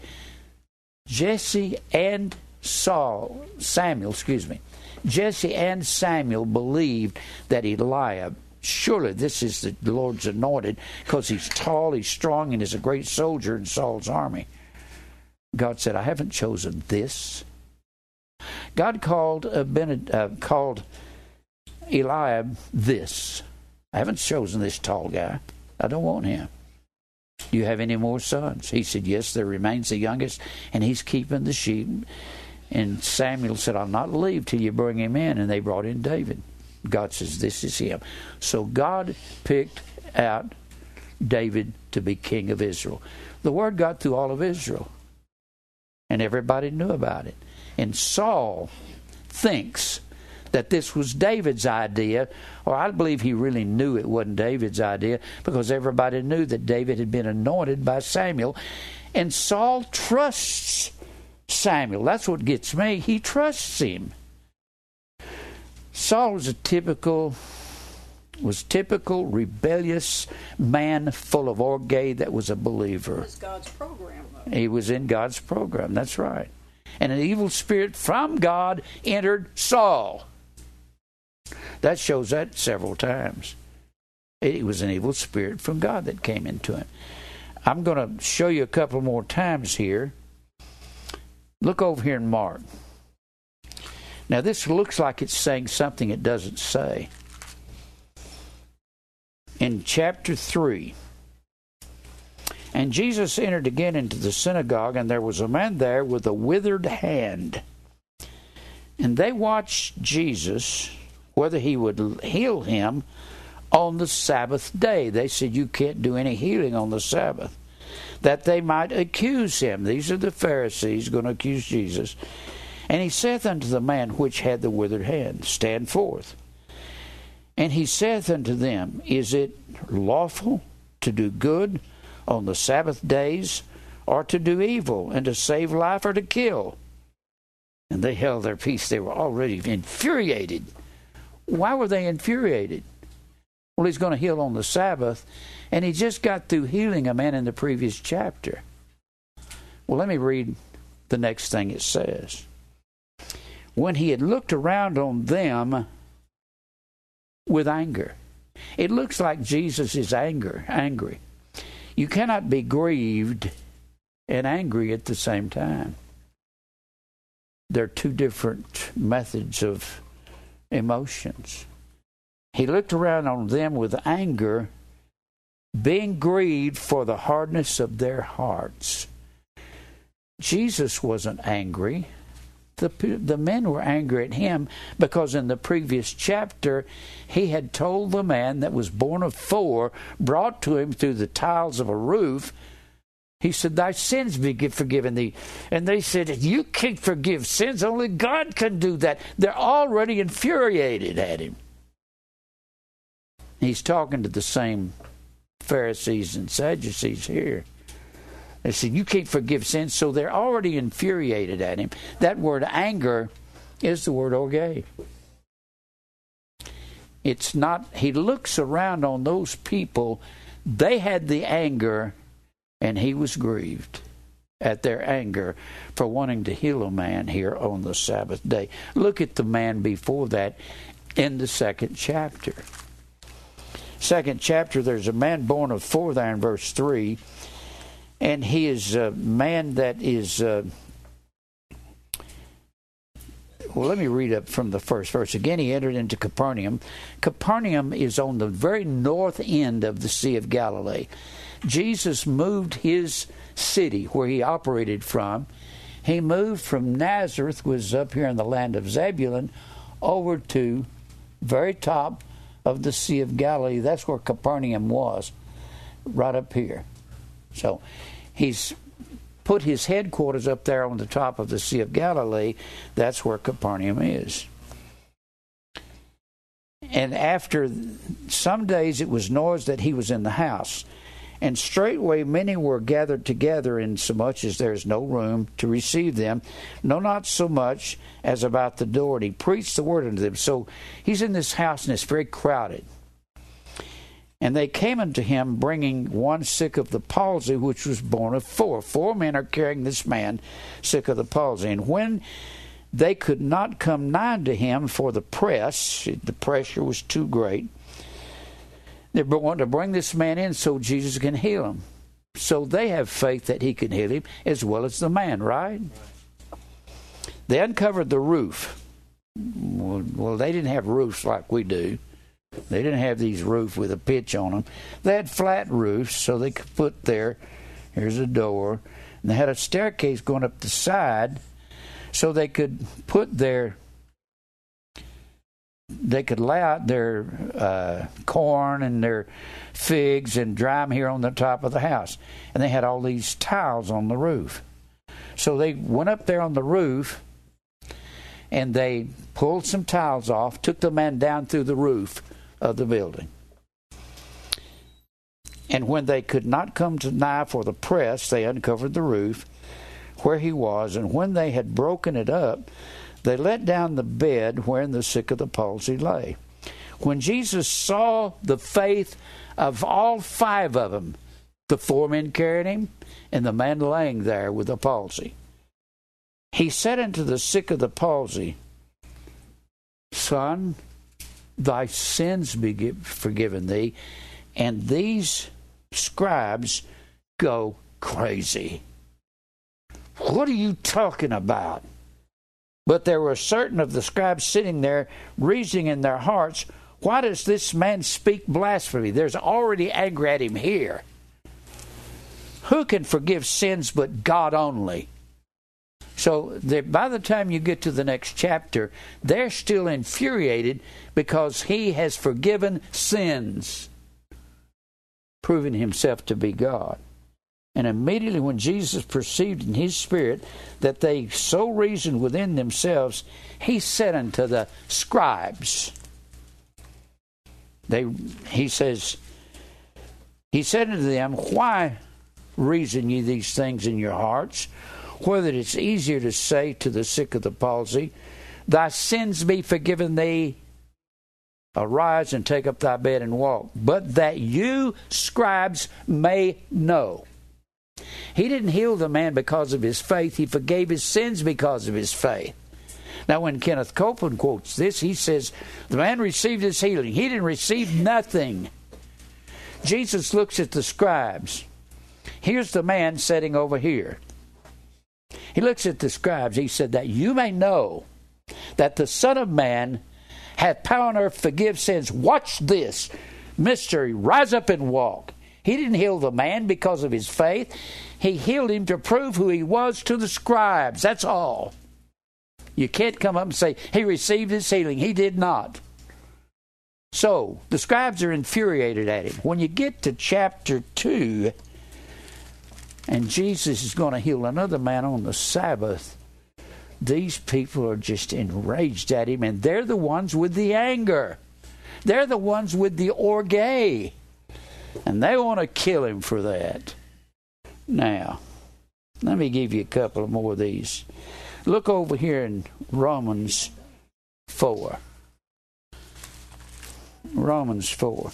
Jesse and Saul Samuel excuse me. Jesse and Samuel believed that Eliab surely this is the Lord's anointed because he's tall he's strong and is a great soldier in Saul's army God said, I haven't chosen this. God called Bened- uh, called Eliab this. I haven't chosen this tall guy. I don't want him. Do you have any more sons? He said, Yes, there remains the youngest, and he's keeping the sheep. And Samuel said, I'll not leave till you bring him in. And they brought in David. God says, This is him. So God picked out David to be king of Israel. The word got through all of Israel and everybody knew about it. And Saul thinks that this was David's idea, or I believe he really knew it wasn't David's idea because everybody knew that David had been anointed by Samuel. And Saul trusts Samuel. That's what gets me. He trusts him. Saul was a typical was typical rebellious man full of orge that was a believer. It was God's program. He was in God's program. That's right. And an evil spirit from God entered Saul. That shows that several times. It was an evil spirit from God that came into him. I'm going to show you a couple more times here. Look over here in Mark. Now, this looks like it's saying something it doesn't say. In chapter 3, and Jesus entered again into the synagogue, and there was a man there with a withered hand. And they watched Jesus, whether he would heal him on the Sabbath day. They said, You can't do any healing on the Sabbath. That they might accuse him. These are the Pharisees going to accuse Jesus. And he saith unto the man which had the withered hand, Stand forth. And he saith unto them, Is it lawful to do good on the Sabbath days, or to do evil, and to save life, or to kill? And they held their peace. They were already infuriated. Why were they infuriated? Well, he's going to heal on the Sabbath, and he just got through healing a man in the previous chapter. Well, let me read the next thing it says. When he had looked around on them with anger, it looks like Jesus is anger, angry. You cannot be grieved and angry at the same time. They're two different methods of emotions. He looked around on them with anger, being grieved for the hardness of their hearts. Jesus wasn't angry. The, the men were angry at him because in the previous chapter he had told the man that was born of four, brought to him through the tiles of a roof, he said, Thy sins be forgiven thee. And they said, You can't forgive sins, only God can do that. They're already infuriated at him. He's talking to the same Pharisees and Sadducees here. They said, You can't forgive sins, so they're already infuriated at him. That word anger is the word orge. It's not, he looks around on those people, they had the anger, and he was grieved at their anger for wanting to heal a man here on the Sabbath day. Look at the man before that in the second chapter second chapter, there's a man born of four there in verse 3, and he is a man that is. Uh, well, let me read up from the first verse. Again, he entered into Capernaum. Capernaum is on the very north end of the Sea of Galilee. Jesus moved his city where he operated from. He moved from Nazareth, was up here in the land of Zebulun, over to very top of the Sea of Galilee. That's where Capernaum was, right up here. So he's put his headquarters up there on the top of the Sea of Galilee. That's where Capernaum is. And after some days it was noised that he was in the house. And straightway many were gathered together, insomuch as there is no room to receive them, no, not so much as about the door. And he preached the word unto them. So he's in this house, and it's very crowded. And they came unto him, bringing one sick of the palsy, which was born of four. Four men are carrying this man sick of the palsy. And when they could not come nigh to him for the press, the pressure was too great, they want to bring this man in so Jesus can heal him. So they have faith that he can heal him as well as the man, right? They uncovered the roof. Well, they didn't have roofs like we do. They didn't have these roofs with a pitch on them. They had flat roofs, so they could put there. Here's a door, and they had a staircase going up the side, so they could put their they could lay out their uh, corn and their figs and dry them here on the top of the house. And they had all these tiles on the roof. So they went up there on the roof and they pulled some tiles off, took the man down through the roof of the building. And when they could not come to nigh for the press, they uncovered the roof where he was. And when they had broken it up, they let down the bed wherein the sick of the palsy lay. When Jesus saw the faith of all five of them, the four men carried him, and the man laying there with the palsy, he said unto the sick of the palsy, Son, thy sins be forgiven thee. And these scribes go crazy. What are you talking about? But there were certain of the scribes sitting there, reasoning in their hearts, Why does this man speak blasphemy? There's already anger at him here. Who can forgive sins but God only? So by the time you get to the next chapter, they're still infuriated because he has forgiven sins, proving himself to be God. And immediately when Jesus perceived in his spirit that they so reasoned within themselves, he said unto the scribes, they, he says, he said unto them, Why reason ye these things in your hearts? Whether it's easier to say to the sick of the palsy, Thy sins be forgiven thee, arise and take up thy bed and walk. But that you, scribes, may know he didn't heal the man because of his faith, he forgave his sins because of his faith. Now, when Kenneth Copeland quotes this, he says, The man received his healing. He didn't receive nothing. Jesus looks at the scribes. Here's the man sitting over here. He looks at the scribes. He said, That you may know that the Son of Man hath power on earth to forgive sins. Watch this mystery. Rise up and walk. He didn't heal the man because of his faith. He healed him to prove who he was to the scribes. That's all. You can't come up and say, he received his healing. He did not. So, the scribes are infuriated at him. When you get to chapter 2, and Jesus is going to heal another man on the Sabbath, these people are just enraged at him, and they're the ones with the anger. They're the ones with the orge. And they want to kill him for that. Now, let me give you a couple more of these. Look over here in Romans 4. Romans 4.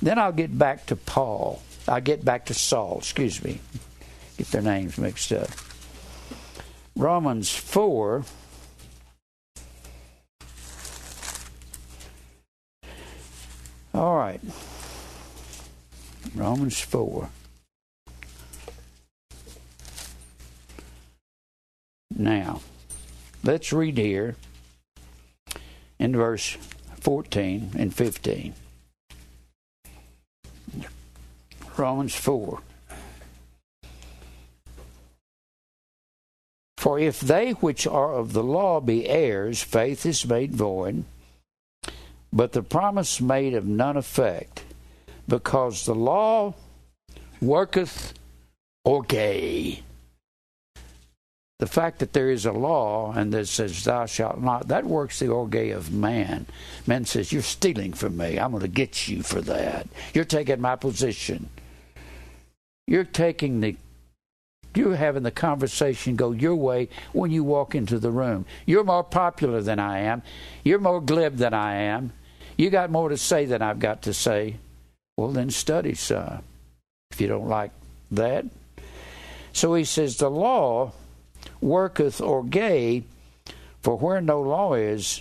Then I'll get back to Paul. I'll get back to Saul, excuse me. Get their names mixed up. Romans 4. All right. Romans 4. Now, let's read here in verse 14 and 15. Romans 4. For if they which are of the law be heirs, faith is made void, but the promise made of none effect because the law worketh orge. The fact that there is a law and that says thou shalt not, that works the orge of man. Man says, You're stealing from me. I'm going to get you for that. You're taking my position. You're taking the you're having the conversation go your way when you walk into the room. You're more popular than I am. You're more glib than I am. You got more to say than I've got to say. Well, then study some if you don't like that. So he says, The law worketh orge, for where no law is,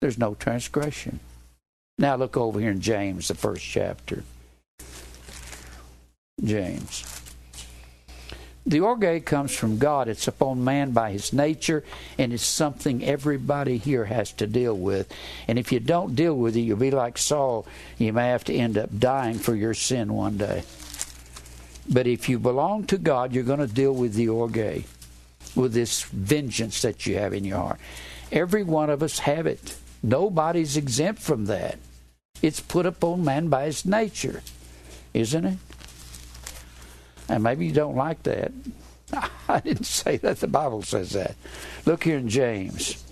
there's no transgression. Now look over here in James, the first chapter. James. The orge comes from God. It's upon man by his nature, and it's something everybody here has to deal with. And if you don't deal with it, you'll be like Saul. You may have to end up dying for your sin one day. But if you belong to God, you're going to deal with the orge, with this vengeance that you have in your heart. Every one of us have it. Nobody's exempt from that. It's put upon man by his nature, isn't it? And maybe you don't like that. [laughs] I didn't say that. The Bible says that. Look here in James.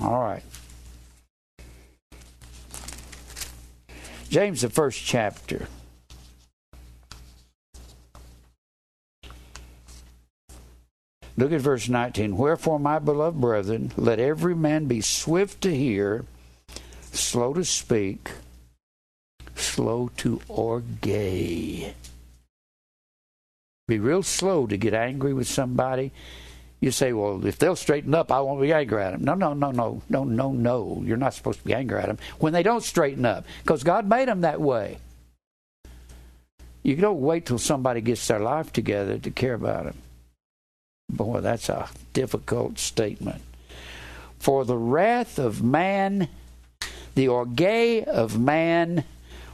All right. James, the first chapter. Look at verse 19. Wherefore, my beloved brethren, let every man be swift to hear, slow to speak, slow to orge. Be real slow to get angry with somebody. You say, well, if they'll straighten up, I won't be angry at them. No, no, no, no, no, no, no. You're not supposed to be angry at them when they don't straighten up because God made them that way. You don't wait till somebody gets their life together to care about them. Boy, that's a difficult statement. For the wrath of man, the orge of man,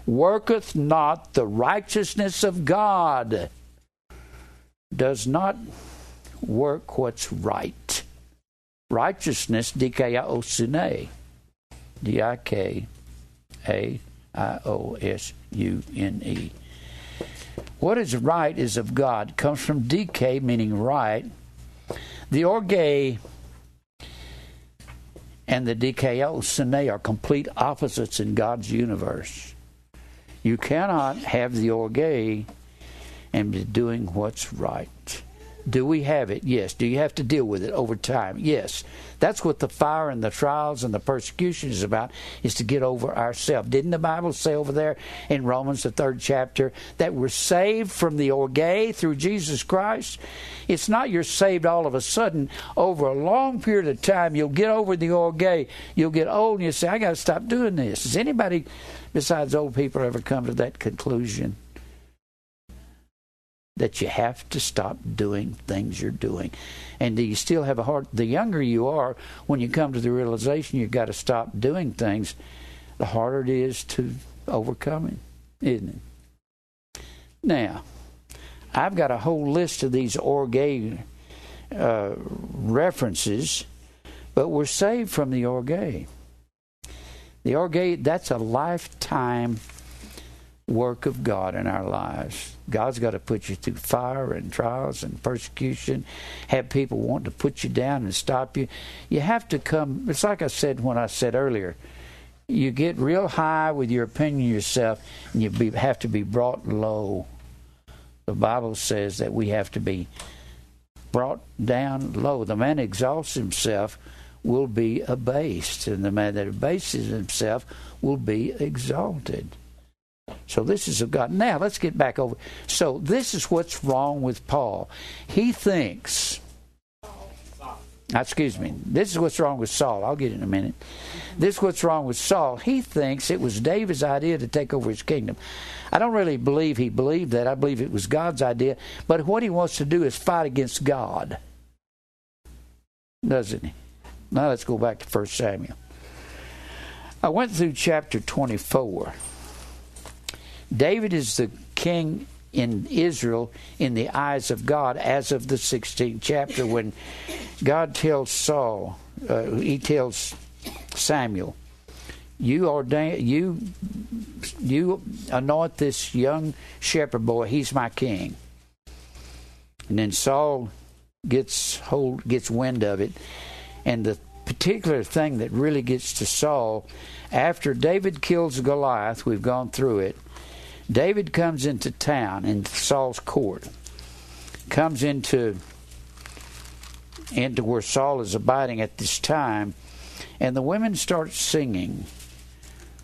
worketh not the righteousness of God, does not work what's right. Righteousness, dikaiosune, D-I-K-A-I-O-S-U-N-E. What is right is of God. comes from dike, meaning right. The orge and the dikaiosune are complete opposites in God's universe. You cannot have the orge and be doing what's right. Do we have it? Yes. Do you have to deal with it over time? Yes. That's what the fire and the trials and the persecution is about, is to get over ourselves. Didn't the Bible say over there in Romans, the third chapter, that we're saved from the orge through Jesus Christ? It's not you're saved all of a sudden. Over a long period of time, you'll get over the orge. You'll get old and you say, I got to stop doing this. Has anybody besides old people ever come to that conclusion? That you have to stop doing things you're doing. And do you still have a heart? The younger you are, when you come to the realization you've got to stop doing things, the harder it is to overcome it, isn't it? Now, I've got a whole list of these orge uh, references, but we're saved from the orge. The orge, that's a lifetime work of God in our lives. God's got to put you through fire and trials and persecution, have people want to put you down and stop you. You have to come, it's like I said when I said earlier, you get real high with your opinion of yourself and you be, have to be brought low. The Bible says that we have to be brought down low. The man exalts himself will be abased, and the man that abases himself will be exalted. So this is of God. Now let's get back over. So this is what's wrong with Paul. He thinks. Excuse me. This is what's wrong with Saul. I'll get in a minute. This is what's wrong with Saul. He thinks it was David's idea to take over his kingdom. I don't really believe he believed that. I believe it was God's idea. But what he wants to do is fight against God. Doesn't he? Now let's go back to 1 Samuel. I went through chapter 24. David is the king in Israel in the eyes of God as of the 16th chapter when God tells Saul, uh, he tells Samuel, you ordain you you anoint this young shepherd boy. He's my king. And then saul gets hold gets wind of it. And the particular thing that really gets to saul after david kills goliath we've gone through it David comes into town in Saul's court, comes into into where Saul is abiding at this time, and the women start singing.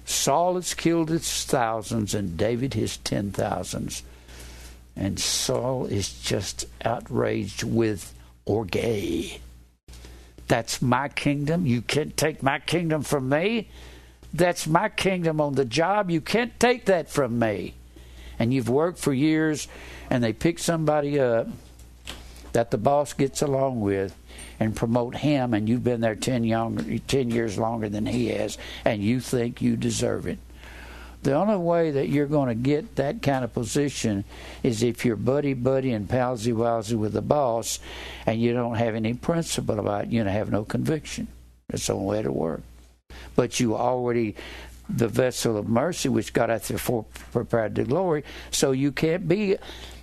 Saul has killed his thousands, and David his ten thousands. And Saul is just outraged with orge. That's my kingdom. You can't take my kingdom from me. That's my kingdom on the job. You can't take that from me. And you've worked for years, and they pick somebody up that the boss gets along with and promote him, and you've been there 10, young, 10 years longer than he has, and you think you deserve it. The only way that you're going to get that kind of position is if you're buddy buddy and palsy walsy with the boss and you don't have any principle about it, you don't have no conviction. That's the only way to work but you already the vessel of mercy which God hath therefore prepared to glory. So you can't be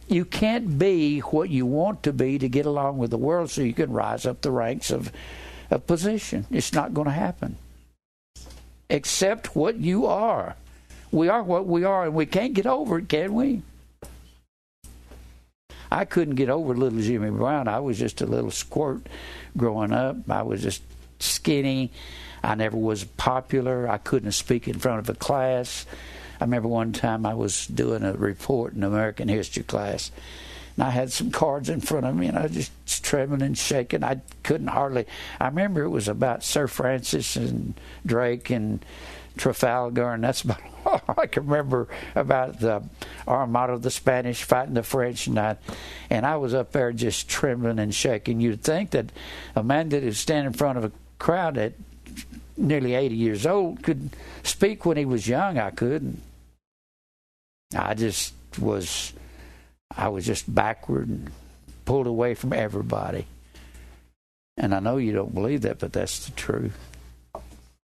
you can't be what you want to be to get along with the world so you can rise up the ranks of a position. It's not going to happen. Accept what you are. We are what we are and we can't get over it, can we? I couldn't get over little Jimmy Brown. I was just a little squirt growing up. I was just skinny. I never was popular. I couldn't speak in front of a class. I remember one time I was doing a report in American history class, and I had some cards in front of me, and I was just trembling and shaking. I couldn't hardly. I remember it was about Sir Francis and Drake and Trafalgar, and that's about [laughs] all I can remember about the Armada of the Spanish fighting the French, and I, and I was up there just trembling and shaking. You'd think that a man that is standing in front of a crowd at nearly 80 years old could speak when he was young. I couldn't. I just was, I was just backward and pulled away from everybody. And I know you don't believe that, but that's the truth.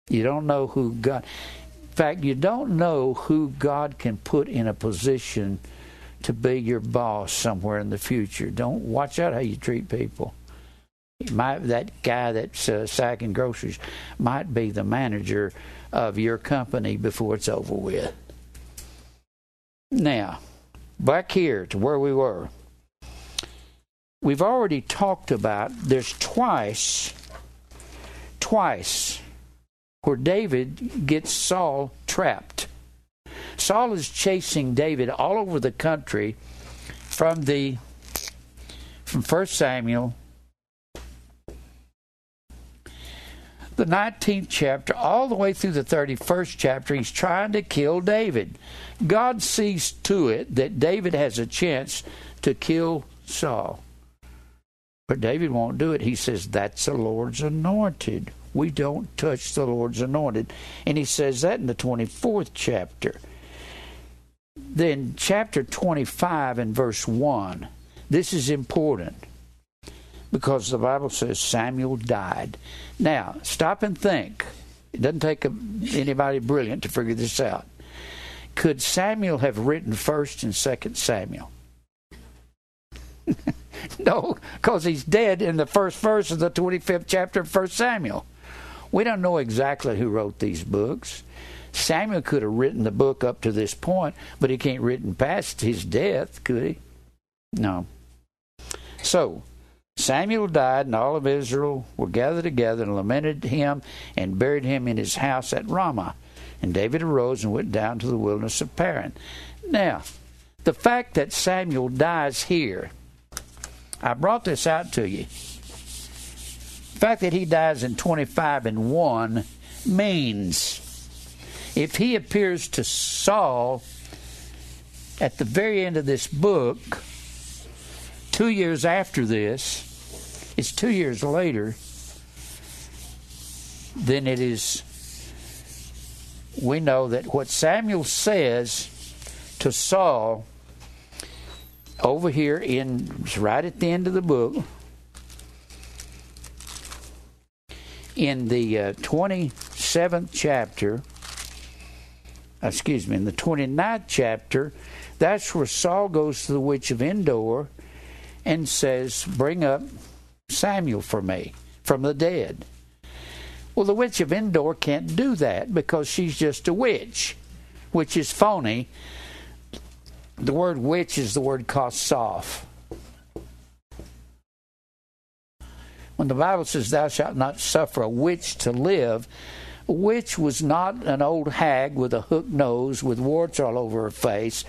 You don't know who God in fact, you don't know who God can put in a position to be your boss somewhere in the future. Don't watch out how you treat people. Might, that guy that's uh, sacking groceries might be the manager of your company before it's over with. Now, back here to where we were. We've already talked about there's twice, twice where David gets Saul trapped. Saul is chasing David all over the country from the from 1 Samuel the 19th chapter all the way through the 31st chapter he's trying to kill David. God sees to it that David has a chance to kill Saul. But David won't do it. He says that's the Lord's anointed we don't touch the Lord's anointed. And he says that in the 24th chapter. Then, chapter 25 and verse 1. This is important because the Bible says Samuel died. Now, stop and think. It doesn't take a, anybody brilliant to figure this out. Could Samuel have written 1st and 2nd Samuel? [laughs] no, because he's dead in the first verse of the 25th chapter of 1 Samuel. We don't know exactly who wrote these books. Samuel could have written the book up to this point, but he can't written past his death, could he? No. So, Samuel died, and all of Israel were gathered together and lamented him and buried him in his house at Ramah. And David arose and went down to the wilderness of Paran. Now, the fact that Samuel dies here, I brought this out to you. The fact that he dies in 25 and 1 means if he appears to Saul at the very end of this book, two years after this, it's two years later, then it is, we know that what Samuel says to Saul over here in, right at the end of the book, in the uh, 27th chapter, excuse me, in the 29th chapter, that's where Saul goes to the witch of Endor and says, Bring up Samuel for me from the dead. Well, the witch of Endor can't do that because she's just a witch, which is phony. The word witch is the word kosoph. when the Bible says, Thou shalt not suffer a witch to live, a witch was not an old hag with a hooked nose with warts all over her face,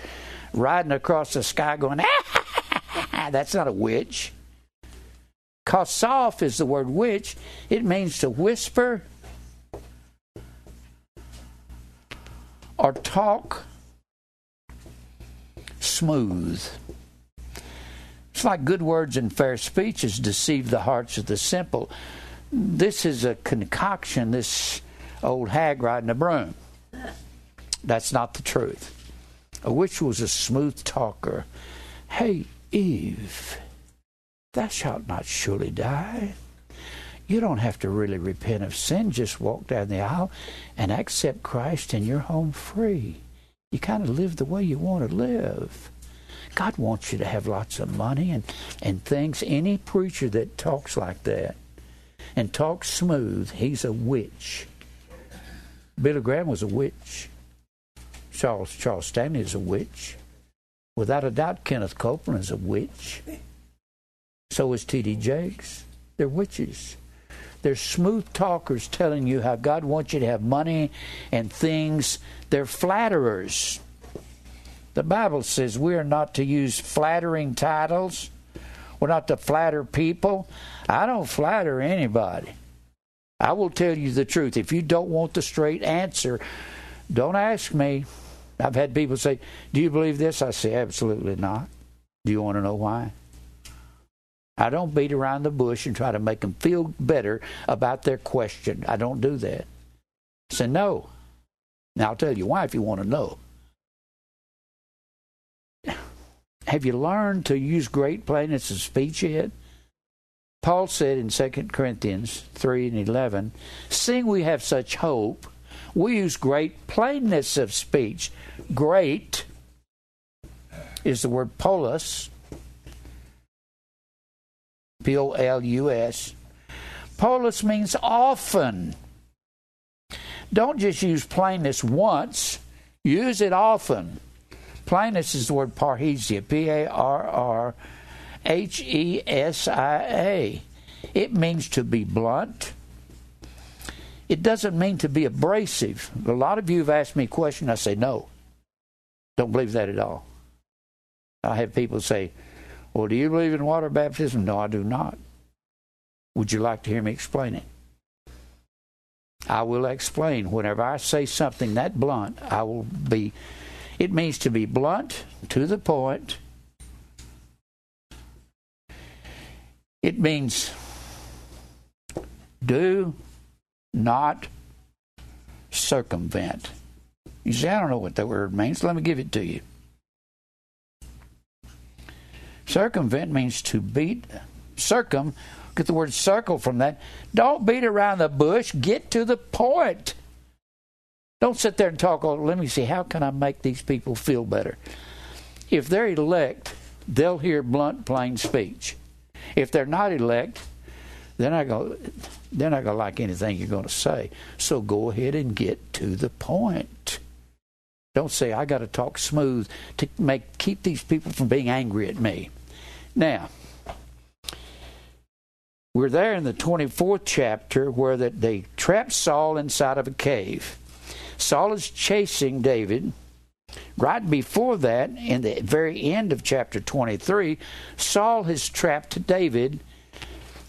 riding across the sky going, [laughs] ah, That's not a witch. Kosoph is the word witch. It means to whisper or talk smooth. It's like good words and fair speeches deceive the hearts of the simple. This is a concoction, this old hag riding a broom. That's not the truth. A witch was a smooth talker. Hey, Eve, thou shalt not surely die. You don't have to really repent of sin. Just walk down the aisle and accept Christ, and you're home free. You kind of live the way you want to live. God wants you to have lots of money and, and things. Any preacher that talks like that and talks smooth, he's a witch. Billy Graham was a witch. Charles Charles Stanley is a witch. Without a doubt, Kenneth Copeland is a witch. So is T.D. Jakes. They're witches. They're smooth talkers telling you how God wants you to have money and things. They're flatterers. The Bible says we are not to use flattering titles. We're not to flatter people. I don't flatter anybody. I will tell you the truth. If you don't want the straight answer, Don't ask me. I've had people say, Do you believe this? I say, Absolutely not. Do you want to know why? I don't beat around the bush and try to make them feel better about their question. I don't do that. I say, No. Now, I'll tell you why if you want to know. Have you learned to use great plainness of speech yet? Paul said in 2 Corinthians 3 and 11, Seeing we have such hope, we use great plainness of speech. Great is the word polus, P O L U S. Polus means often. Don't just use plainness once, use it often. Plainness is the word parrhesia, P A R R H E S I A. It means to be blunt. It doesn't mean to be abrasive. A lot of you have asked me a question. I say, no. Don't believe that at all. I have people say, well, do you believe in water baptism? No, I do not. Would you like to hear me explain it? I will explain. Whenever I say something that blunt, I will be it means to be blunt, to the point. It means do not circumvent. You say, I don't know what that word means. Let me give it to you. Circumvent means to beat, circum, get the word circle from that. Don't beat around the bush, get to the point. Don't sit there and talk, oh, let me see, how can I make these people feel better? If they're elect, they'll hear blunt, plain speech. If they're not elect, they're not going they're not going to like anything you're going to say. So go ahead and get to the point. Don't say I got to talk smooth to make keep these people from being angry at me. Now, we're there in the 24th chapter where that they trap Saul inside of a cave. Saul is chasing David. Right before that, in the very end of chapter 23, Saul has trapped David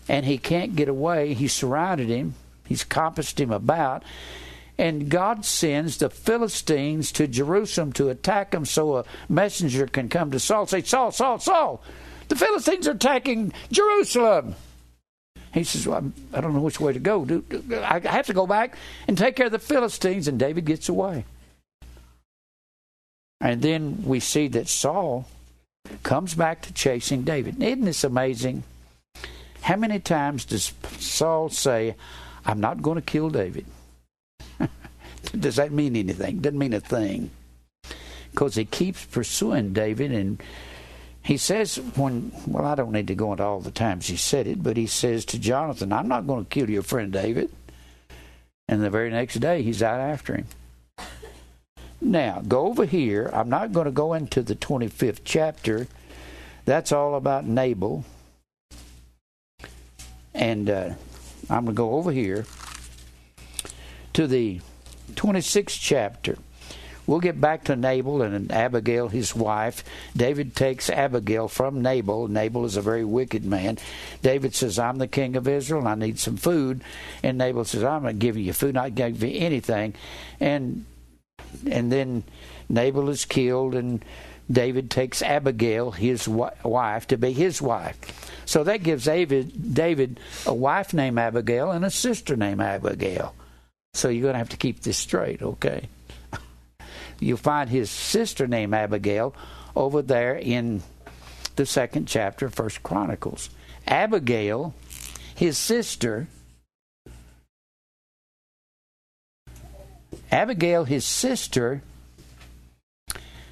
and he can't get away. He surrounded him, he's compassed him about. And God sends the Philistines to Jerusalem to attack him so a messenger can come to Saul say, Saul, Saul, Saul, the Philistines are attacking Jerusalem. He says, well, I don't know which way to go. I have to go back and take care of the Philistines. And David gets away. And then we see that Saul comes back to chasing David. Isn't this amazing? How many times does Saul say, I'm not going to kill David? [laughs] does that mean anything? Doesn't mean a thing. Because he keeps pursuing David and he says when well i don't need to go into all the times he said it but he says to jonathan i'm not going to kill your friend david. And the very next day he's out after him. Now go over here. I'm not going to go into the 25th chapter. That's all about nabal. And uh, i'm going to go over here to the 26th chapter We'll get back to Nabal and Abigail, his wife. David takes Abigail from Nabal. Nabal is a very wicked man. David says, I'm the king of Israel and I need some food. And Nabal says, I'm not giving you food, not giving you anything. And and then Nabal is killed and David takes Abigail, his wife, to be his wife. So that gives David, David a wife named Abigail and a sister named Abigail. So you're going to have to keep this straight, okay? You'll find his sister named Abigail over there in the second chapter of First Chronicles. Abigail, his sister, Abigail, his sister,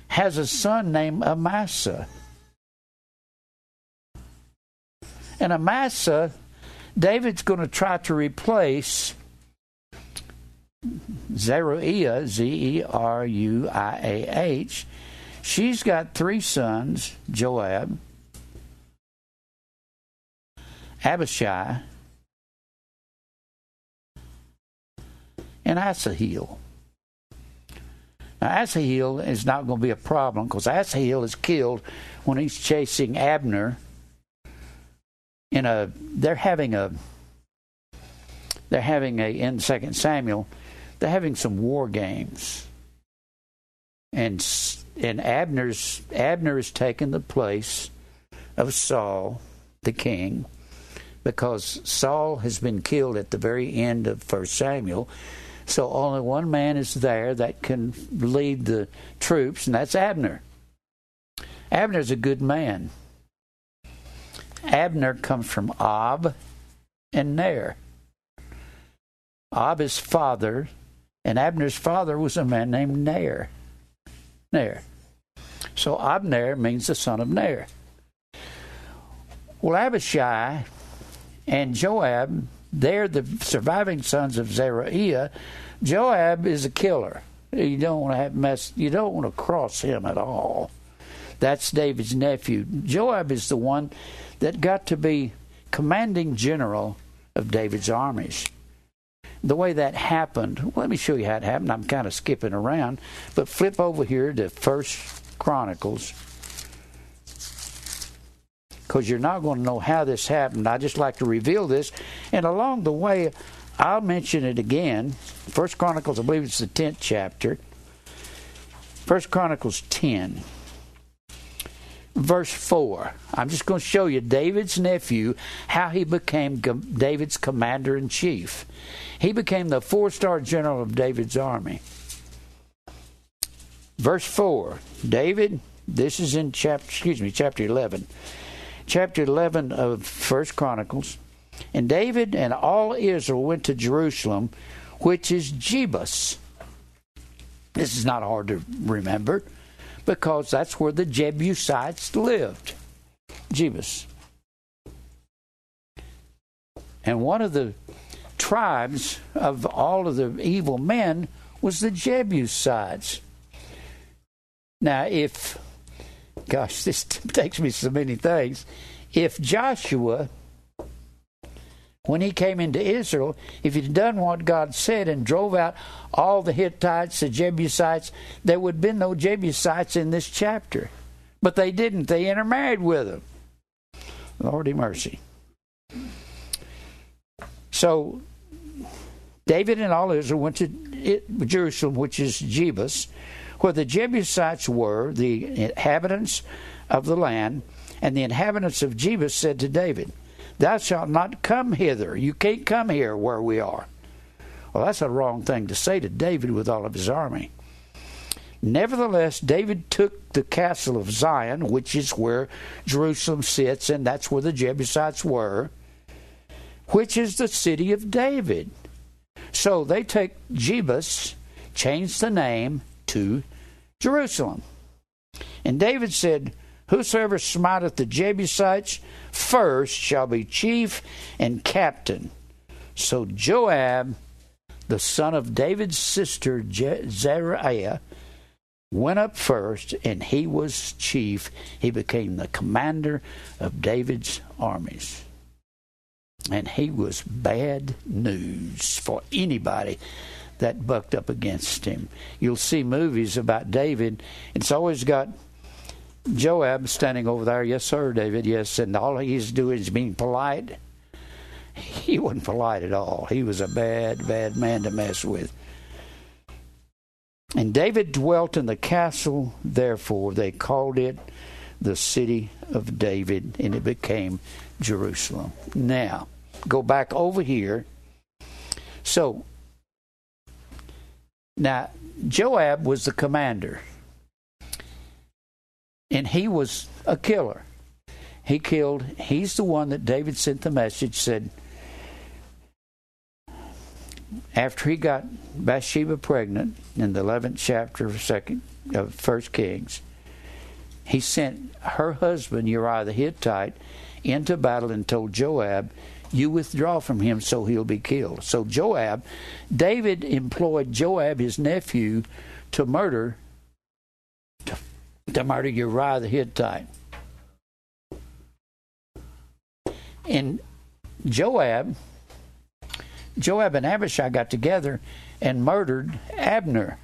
has a son named Amasa. And Amasa, David's going to try to replace Zeruiah, Z E R U I A H, she's got three sons Joab, Abishai, and Asahel. Now, Asahel is not going to be a problem because Asahel is killed when he's chasing Abner. In a, they're having a, they're having a in Second Samuel they're having some war games. and and Abner's Abner has taken the place of Saul, the king, because Saul has been killed at the very end of First Samuel. So only one man is there that can lead the troops, and that's Abner. Abner's a good man. Abner comes from Ab and Ner. Ab's father, and Abner's father was a man named Nair. Ner. So Abner means the son of Nair. Well, Abishai and Joab, they're the surviving sons of Zeruiah. Joab is a killer. You don't want to have mess. You don't want to cross him at all. That's David's nephew. Joab is the one that got to be commanding general of David's armies. The way that happened, let me show you how it happened. I'm kind of skipping around, but flip over here to First Chronicles because you're not going to know how this happened. I just like to reveal this, and along the way, I'll mention it again. First Chronicles, I believe it's the tenth chapter. First Chronicles ten verse 4. I'm just going to show you David's nephew, how he became David's commander in chief. He became the four star general of David's army. Verse 4 David, this is in chapter, excuse me, chapter 11. Chapter 11 of First Chronicles. And David and all Israel went to Jerusalem, which is Jebus. This is not hard to remember because that's where the Jebusites lived. Jebus. And one of the tribes of all of the evil men was the Jebusites. Now, if, gosh, [laughs] this takes me so many things. If Joshua when he came into Israel, if he'd done what God said and drove out all the Hittites, the Jebusites, there would have been no Jebusites in this chapter. But they didn't. They intermarried with them. Lordy mercy. So David and all Israel went to Jerusalem, which is Jebus, where the Jebusites were, the inhabitants of the land, and the inhabitants of Jebus said to David, Thou shalt not come hither. You can't come here where we are. Well, that's a wrong thing to say to David with all of his army. Nevertheless, David took the castle of Zion, which is where Jerusalem sits, and that's where the Jebusites were, which is the city of David. So they take Jebus, change the name to Jerusalem. And David said, Whosoever smiteth the Jebusites first shall be chief and captain. So Joab, the son of David's sister Zeruiah, went up first, and he was chief. He became the commander of David's armies. And he was bad news for anybody that bucked up against him. You'll see movies about David. It's always got Joab standing over there, yes, sir, David, yes, and all he's doing is being polite. He wasn't polite at all. He was a bad, bad man to mess with. And David dwelt in the castle, therefore they called it the city of David, and it became Jerusalem. Now, go back over here. So, now, Joab was the commander and he was a killer. He killed, he's the one that David sent the message, said, after he got Bathsheba pregnant in the 11th chapter of second of First Kings, he sent her husband Uriah the Hittite into battle and told Joab, "You withdraw from him, so he'll be killed." So Joab, David employed Joab, his nephew, to murder to murder Uriah the Hittite. And Joab, Joab and Abishai got together and murdered Abner,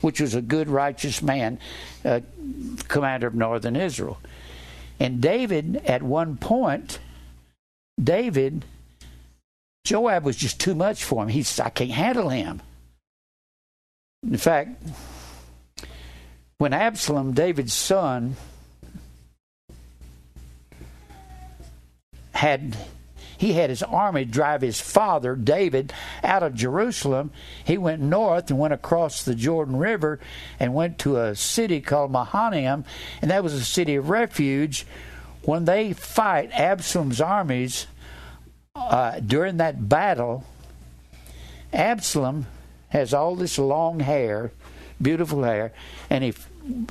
which was a good, righteous man, uh, commander of northern Israel. And David, at one point, David, Joab was just too much for him. He said, I can't handle him. In fact, when Absalom, David's son, had he had his army drive his father David out of Jerusalem. He went north and went across the Jordan River and went to a city called Mahanaim, and that was a city of refuge. When they fight Absalom's armies uh, during that battle, Absalom has all this long hair, beautiful hair, and he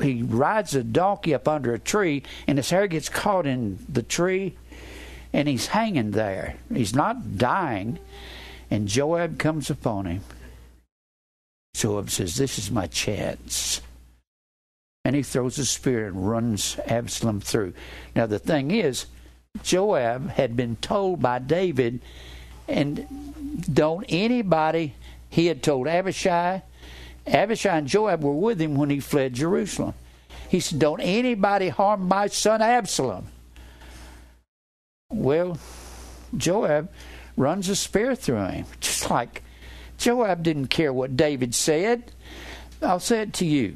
he rides a donkey up under a tree, and his hair gets caught in the tree and he's hanging there. He's not dying. And Joab comes upon him. Joab says, This is my chance. And he throws a spear and runs Absalom through. Now, the thing is, Joab had been told by David, and don't anybody, he had told Abishai, Abishai and Joab were with him when he fled Jerusalem. He said, Don't anybody harm my son Absalom. Well, Joab runs a spear through him, just like Joab didn't care what David said. I'll say it to you.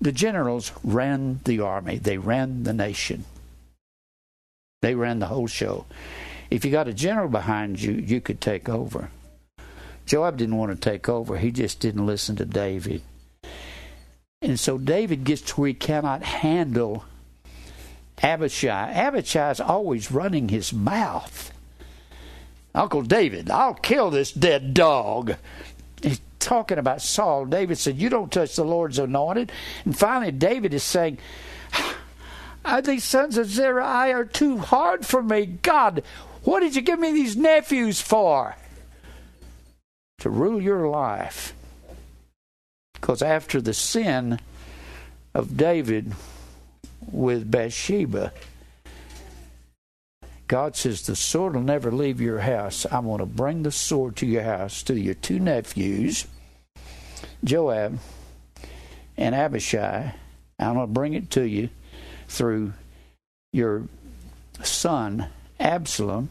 The generals ran the army, they ran the nation, they ran the whole show. If you got a general behind you, you could take over. Joab didn't want to take over, he just didn't listen to David. And so David gets to where he cannot handle Abishai. Abishai is always running his mouth. Uncle David, I'll kill this dead dog. He's talking about Saul. David said, You don't touch the Lord's anointed. And finally, David is saying, These sons of Zeruiah are too hard for me. God, what did you give me these nephews for? To rule your life. Because after the sin of David, with Bathsheba. God says, The sword will never leave your house. I'm going to bring the sword to your house, to your two nephews, Joab and Abishai. I'm going to bring it to you through your son, Absalom.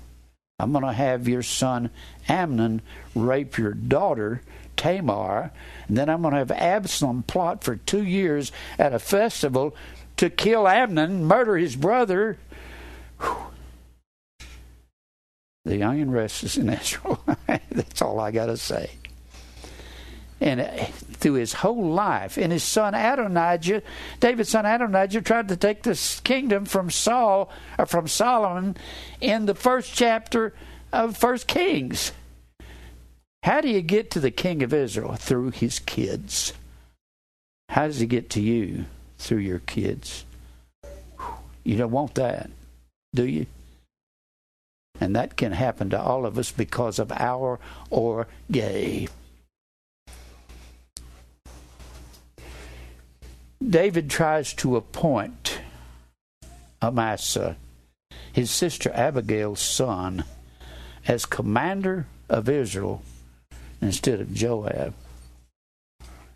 I'm going to have your son, Amnon, rape your daughter, Tamar. And then I'm going to have Absalom plot for two years at a festival to kill Amnon, murder his brother. Whew. The young and restless in Israel. [laughs] That's all I got to say. And uh, through his whole life, and his son Adonijah, David's son Adonijah tried to take this kingdom from Saul or from Solomon in the first chapter of First Kings. How do you get to the king of Israel? Through his kids. How does he get to you? through your kids. You don't want that, do you? And that can happen to all of us because of our or gay. David tries to appoint Amasa, his sister Abigail's son, as commander of Israel instead of Joab.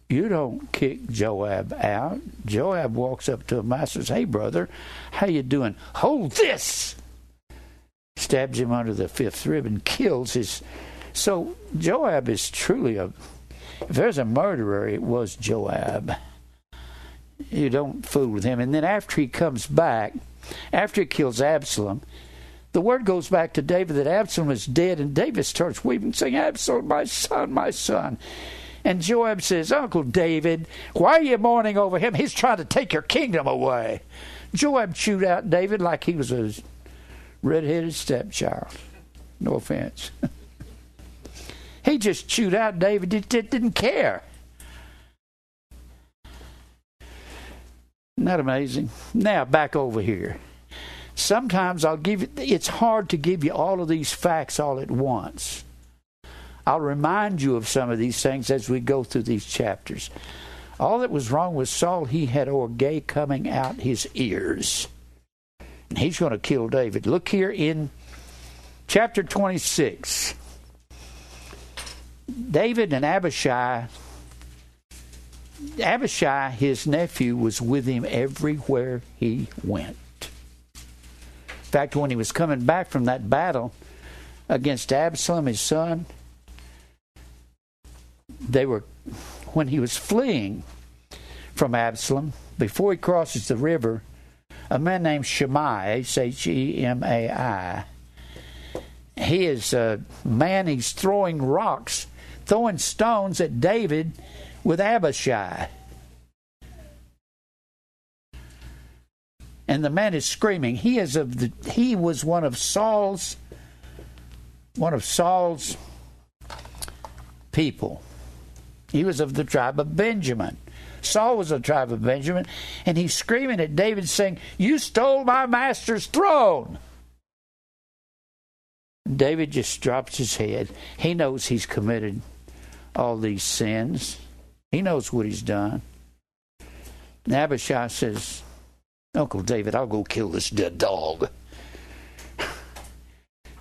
You don't kick Joab out. Joab walks up to Amasa and says, Hey, brother, how you doing? Hold this! Stabs him under the fifth rib and kills his. So Joab is truly a. If there's a murderer, it was Joab. You don't fool with him. And then after he comes back, after he kills Absalom, the word goes back to David that Absalom is dead, and David starts weeping, saying, Absalom, my son, my son. And Joab says, Uncle David, why are you mourning over him? He's trying to take your kingdom away. Joab chewed out David like he was a red-headed stepchild. No offense. [laughs] he just chewed out David. He didn't care. Isn't that amazing? Now back over here. Sometimes I'll give you, it's hard to give you all of these facts all at once. I'll remind you of some of these things as we go through these chapters. All that was wrong with Saul, he had orge coming out his ears. And he's going to kill David. Look here in chapter 26. David and Abishai, Abishai, his nephew, was with him everywhere he went. In fact, when he was coming back from that battle against Absalom, his son, they were when he was fleeing from Absalom. Before he crosses the river, a man named Shimei, S H E M A I, he is a man, he's throwing rocks, throwing stones at David with Abishai. And the man is screaming. He is of the he was one of Saul's one of Saul's people. He was of the tribe of Benjamin. Saul was of the tribe of Benjamin, and he's screaming at David, saying, You stole my master's throne. David just drops his head. He knows he's committed all these sins. He knows what he's done. Abishai says, Uncle David, I'll go kill this dead dog. [laughs]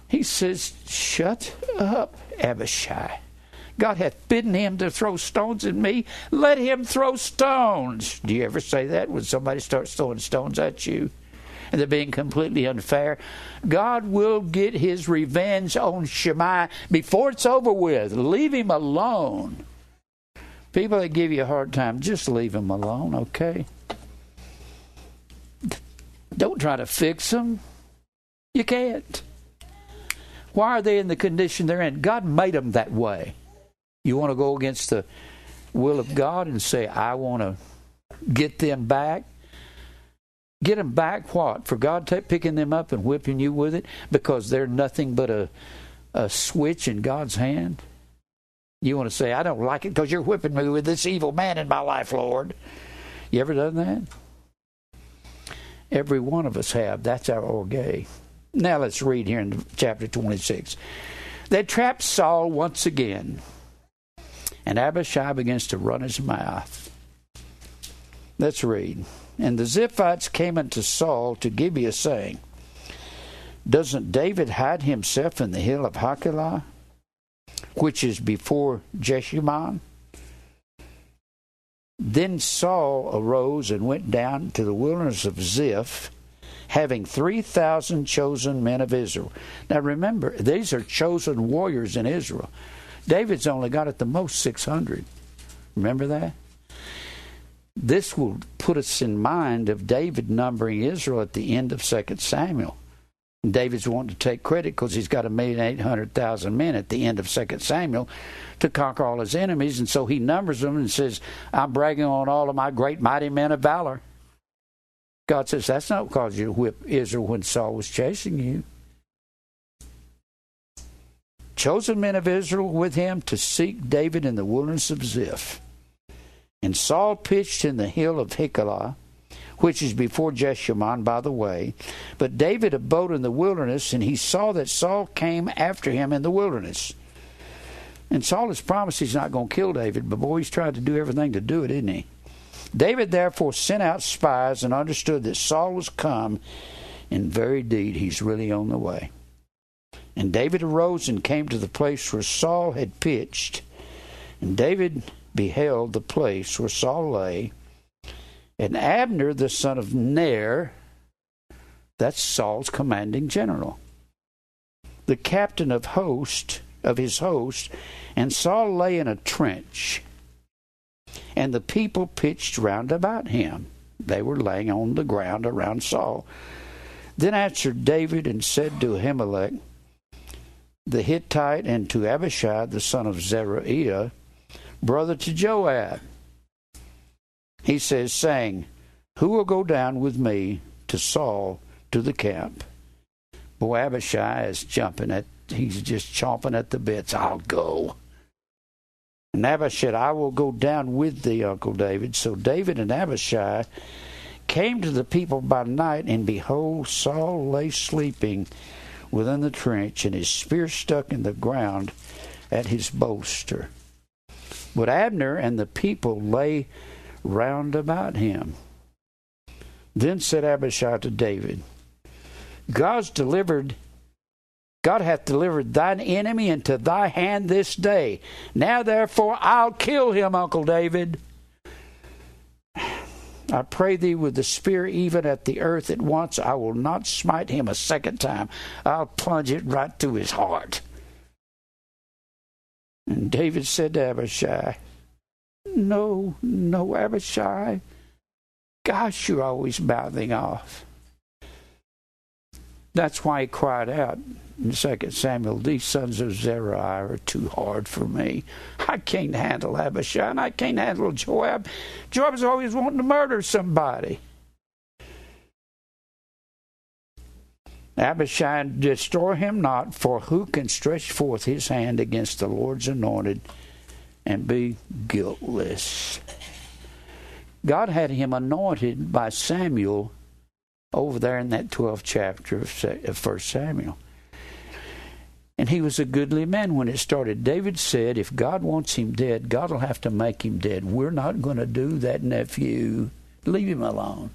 He says, Shut up, Abishai. God hath bidden him to throw stones at me. Let him throw stones. Do you ever say that when somebody starts throwing stones at you? And they're being completely unfair. God will get his revenge on Shimei before it's over with. Leave him alone. People that give you a hard time, just leave them alone, okay? Don't try to fix them. You can't. Why are they in the condition they're in? God made them that way. You want to go against the will of God and say, I want to get them back? Get them back what? For God t- picking them up and whipping you with it because they're nothing but a, a switch in God's hand? You want to say, I don't like it because you're whipping me with this evil man in my life, Lord. You ever done that? Every one of us have. That's our orge. Now let's read here in chapter 26. They trapped Saul once again, and Abishai begins to run his mouth. Let's read. And the Ziphites came unto Saul to Gibeah, saying, Doesn't David hide himself in the hill of Hachilah, which is before Jeshimon? Then Saul arose and went down to the wilderness of Ziph having 3,000 chosen men of Israel. Now remember, these are chosen warriors in Israel. David's only got at the most 600. Remember that? This will put us in mind of David numbering Israel at the end of 2 Samuel. David's wanting to take credit because he's got a million eight hundred thousand men at the end of Second Samuel to conquer all his enemies, and so he numbers them and says, "I'm bragging on all of my great mighty men of valor." God says, That's not because you to whip Israel when Saul was chasing you. Chosen men of Israel with him to seek David in the wilderness of Ziph. And Saul pitched in the hill of Hachilah, which is before Jeshimon, by the way. But David abode in the wilderness, and he saw that Saul came after him in the wilderness. And Saul has promised he's not going to kill David, but boy, he's tried to do everything to do it, isn't he? David therefore sent out spies and understood that Saul was come. In very deed, he's really on the way. And David arose and came to the place where Saul had pitched. And David beheld the place where Saul lay. And Abner, the son of Ner, that's Saul's commanding general, the captain of host of his host, and Saul lay in a trench and the people pitched round about him. They were laying on the ground around Saul. Then answered David and said to Ahimelech the Hittite and to Abishai the son of Zeruiah, brother to Joab. He says, saying, Who will go down with me to Saul to the camp? Boy, Abishai is jumping at, he's just chomping at the bits. I'll go. And Abishai said, I will go down with thee, Uncle David. So David and Abishai came to the people by night, and behold, Saul lay sleeping within the trench, and his spear stuck in the ground at his bolster. But Abner and the people lay round about him. Then said Abishai to David, God's delivered God hath delivered thine enemy into thy hand this day. Now therefore I'll kill him, Uncle David. I pray thee with the spear even at the earth at once. I will not smite him a second time. I'll plunge it right through his heart. And David said to Abishai, no, no, Abishai. Gosh, you're always mouthing off. That's why he cried out in 2 Samuel, These sons of Zeruiah are too hard for me. I can't handle Abishai, and I can't handle Joab. Joab's always wanting to murder somebody. Abishai, destroy him not, for who can stretch forth his hand against the Lord's anointed and be guiltless? God had him anointed by Samuel over there in that 12th chapter of 1 Samuel. And he was a goodly man when it started. David said, if God wants him dead, God will have to make him dead. We're not going to do that, nephew. Leave him alone.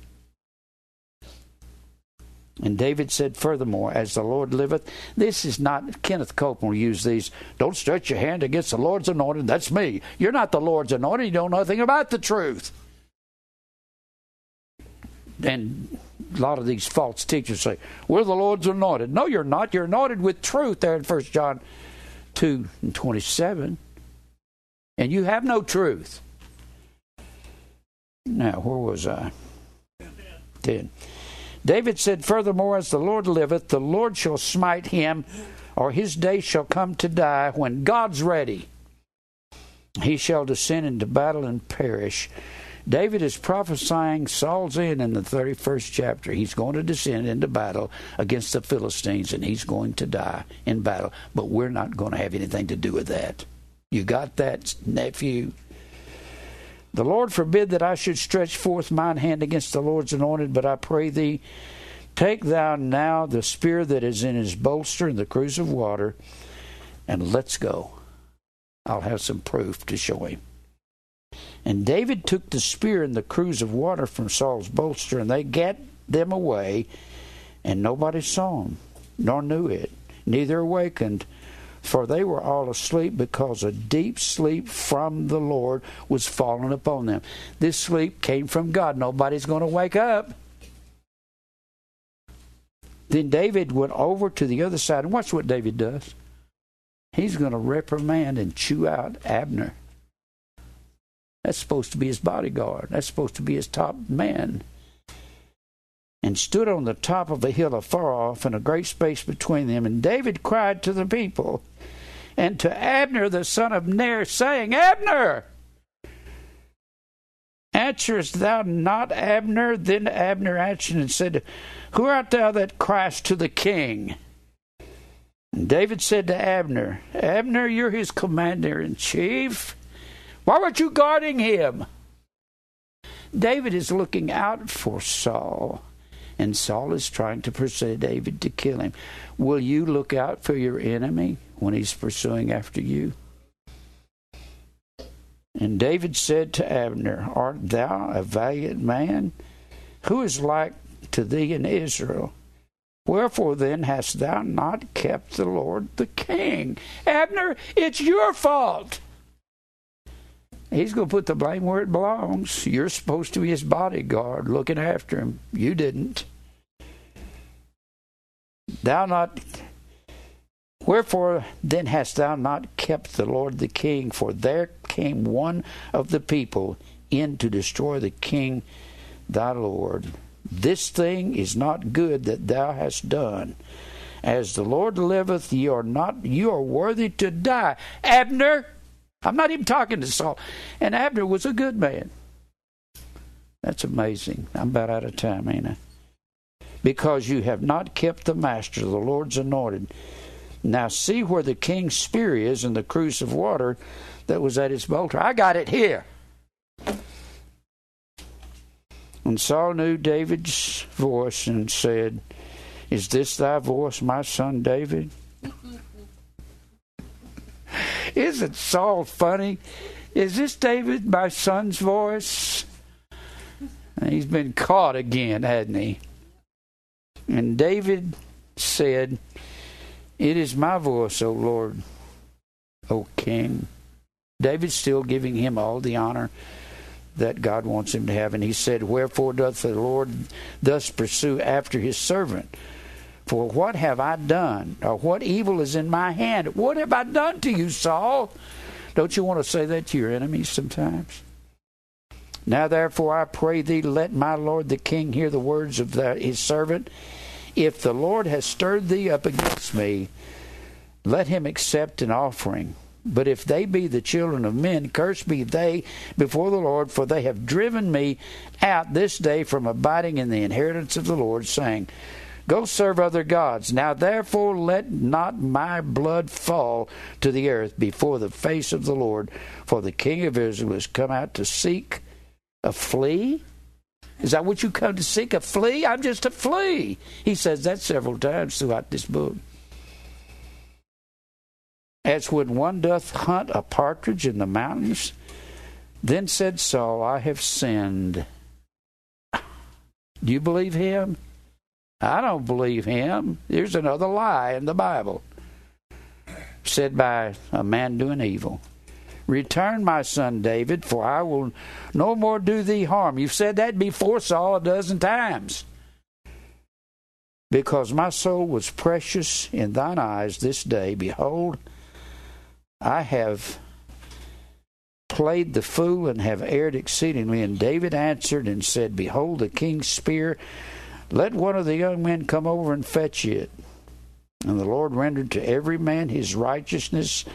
And David said, furthermore, as the Lord liveth, this is not, Kenneth Copeland use these, don't stretch your hand against the Lord's anointed. That's me. You're not the Lord's anointed. You don't know anything about the truth. And a lot of these false teachers say, We're the Lord's anointed. No, you're not. You're anointed with truth there in 1 John 2 and 27. And you have no truth. Now, where was I? 10. David said, Furthermore, as the Lord liveth, the Lord shall smite him, or his day shall come to die when God's ready. He shall descend into battle and perish. David is prophesying Saul's end in the 31st chapter. He's going to descend into battle against the Philistines and he's going to die in battle. But we're not going to have anything to do with that. You got that, nephew? The Lord forbid that I should stretch forth mine hand against the Lord's anointed, but I pray thee, take thou now the spear that is in his bolster and the cruse of water, and let's go. I'll have some proof to show him. And David took the spear and the cruse of water from Saul's bolster, and they gat them away, and nobody saw them, nor knew it, neither awakened, for they were all asleep because a deep sleep from the Lord was fallen upon them. This sleep came from God. Nobody's going to wake up. Then David went over to the other side, and watch what David does. He's going to reprimand and chew out Abner. That's supposed to be his bodyguard. That's supposed to be his top man. And stood on the top of a hill afar off, and a great space between them. And David cried to the people and to Abner the son of Ner, saying, Abner! Answerest thou not Abner? Then Abner answered and said, Who art thou that criest to the king? And David said to Abner, Abner, you're his commander in chief. Why weren't you guarding him? David is looking out for Saul, and Saul is trying to pursue David to kill him. Will you look out for your enemy when he's pursuing after you? And David said to Abner, Art thou a valiant man? Who is like to thee in Israel? Wherefore then hast thou not kept the Lord the king? Abner, it's your fault. He's going to put the blame where it belongs. You're supposed to be his bodyguard, looking after him. You didn't. Thou not. Wherefore then hast thou not kept the Lord the king? For there came one of the people in to destroy the king thy Lord. This thing is not good that thou hast done. As the Lord liveth, ye are not you are worthy to die. Abner, I'm not even talking to Saul. And Abner was a good man. That's amazing. I'm about out of time, ain't I? Because you have not kept the master, the Lord's anointed. Now see where the king's spear is in the cruse of water that was at his bolter. I got it here. And Saul knew David's voice and said, Is this thy voice, my son David? [laughs] Isn't Saul funny? Is this David, my son's voice? He's been caught again, hadn't he? And David said, It is my voice, O Lord, O King. David's still giving him all the honor that God wants him to have. And he said, Wherefore doth the Lord thus pursue after his servant? For what have I done? Or what evil is in my hand? What have I done to you, Saul? Don't you want to say that to your enemies sometimes? Now therefore I pray thee, let my lord the king hear the words of his servant. If the Lord has stirred thee up against me, let him accept an offering. But if they be the children of men, cursed be they before the Lord, for they have driven me out this day from abiding in the inheritance of the Lord, saying, Go serve other gods. Now therefore let not my blood fall to the earth before the face of the Lord, for the king of Israel has come out to seek a flea. Is that what you come to seek? A flea? I'm just a flea. He says that several times throughout this book. As when one doth hunt a partridge in the mountains, then said Saul, I have sinned. Do you believe him? I don't believe him. There's another lie in the Bible said by a man doing evil. Return, my son David, for I will no more do thee harm. You've said that before, Saul, a dozen times. Because my soul was precious in thine eyes this day, behold, I have played the fool and have erred exceedingly. And David answered and said, Behold, the king's spear. Let one of the young men come over and fetch it. And the Lord rendered to every man his righteousness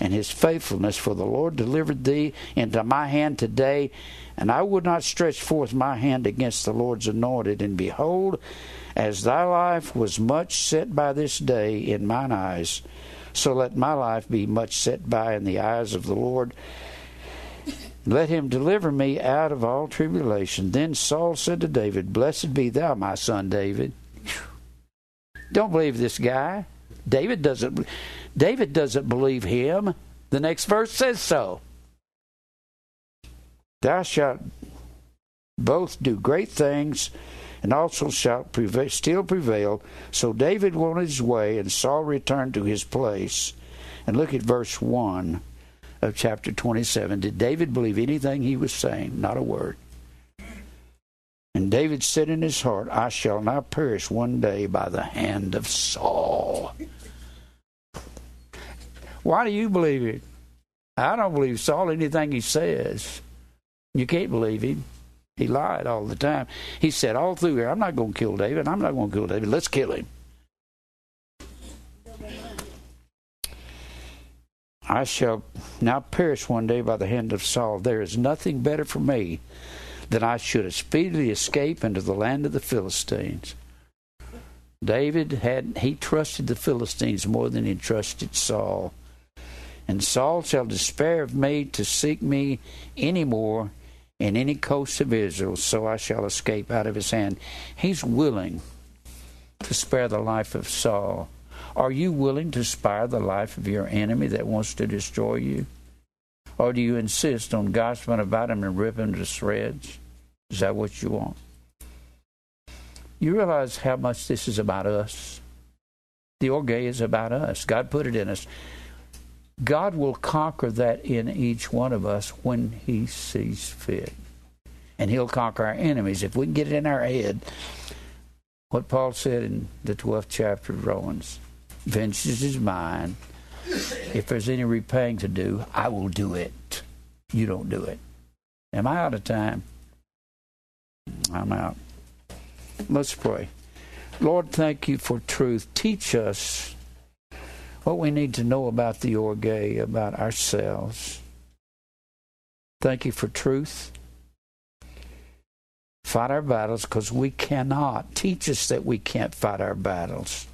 and his faithfulness, for the Lord delivered thee into my hand today, and I would not stretch forth my hand against the Lord's anointed. And behold, as thy life was much set by this day in mine eyes, so let my life be much set by in the eyes of the Lord. Let him deliver me out of all tribulation. Then Saul said to David, Blessed be thou, my son David. Don't believe this guy. David doesn't David doesn't believe him. The next verse says so. Thou shalt both do great things and also shalt prevail, still prevail. So David went his way, and Saul returned to his place. And look at verse 1 of chapter 27. Did David believe anything he was saying? Not a word. And David said in his heart, I shall not perish one day by the hand of Saul. Why do you believe it? I don't believe Saul anything he says. You can't believe him. He lied all the time. He said all through here, I'm not going to kill David. I'm not going to kill David. Let's kill him. I shall now perish one day by the hand of Saul. There is nothing better for me than I should speedily escape into the land of the Philistines. David had he trusted the Philistines more than he trusted Saul. And Saul shall despair of me to seek me any more in any coast of Israel, so I shall escape out of his hand. He's willing to spare the life of Saul. Are you willing to spare the life of your enemy that wants to destroy you? Or do you insist on gossiping about him and ripping him to shreds? Is that what you want? You realize how much this is about us? The orge is about us. God put it in us. God will conquer that in each one of us when He sees fit. And He'll conquer our enemies. If we can get it in our head, what Paul said in the 12th chapter of Romans vengeance is mine. If there's any repaying to do, I will do it. You don't do it. Am I out of time? I'm out. Let's pray. Lord, thank you for truth. Teach us what we need to know about the orge, about ourselves. Thank you for truth. Fight our battles because we cannot. Teach us that we can't fight our battles.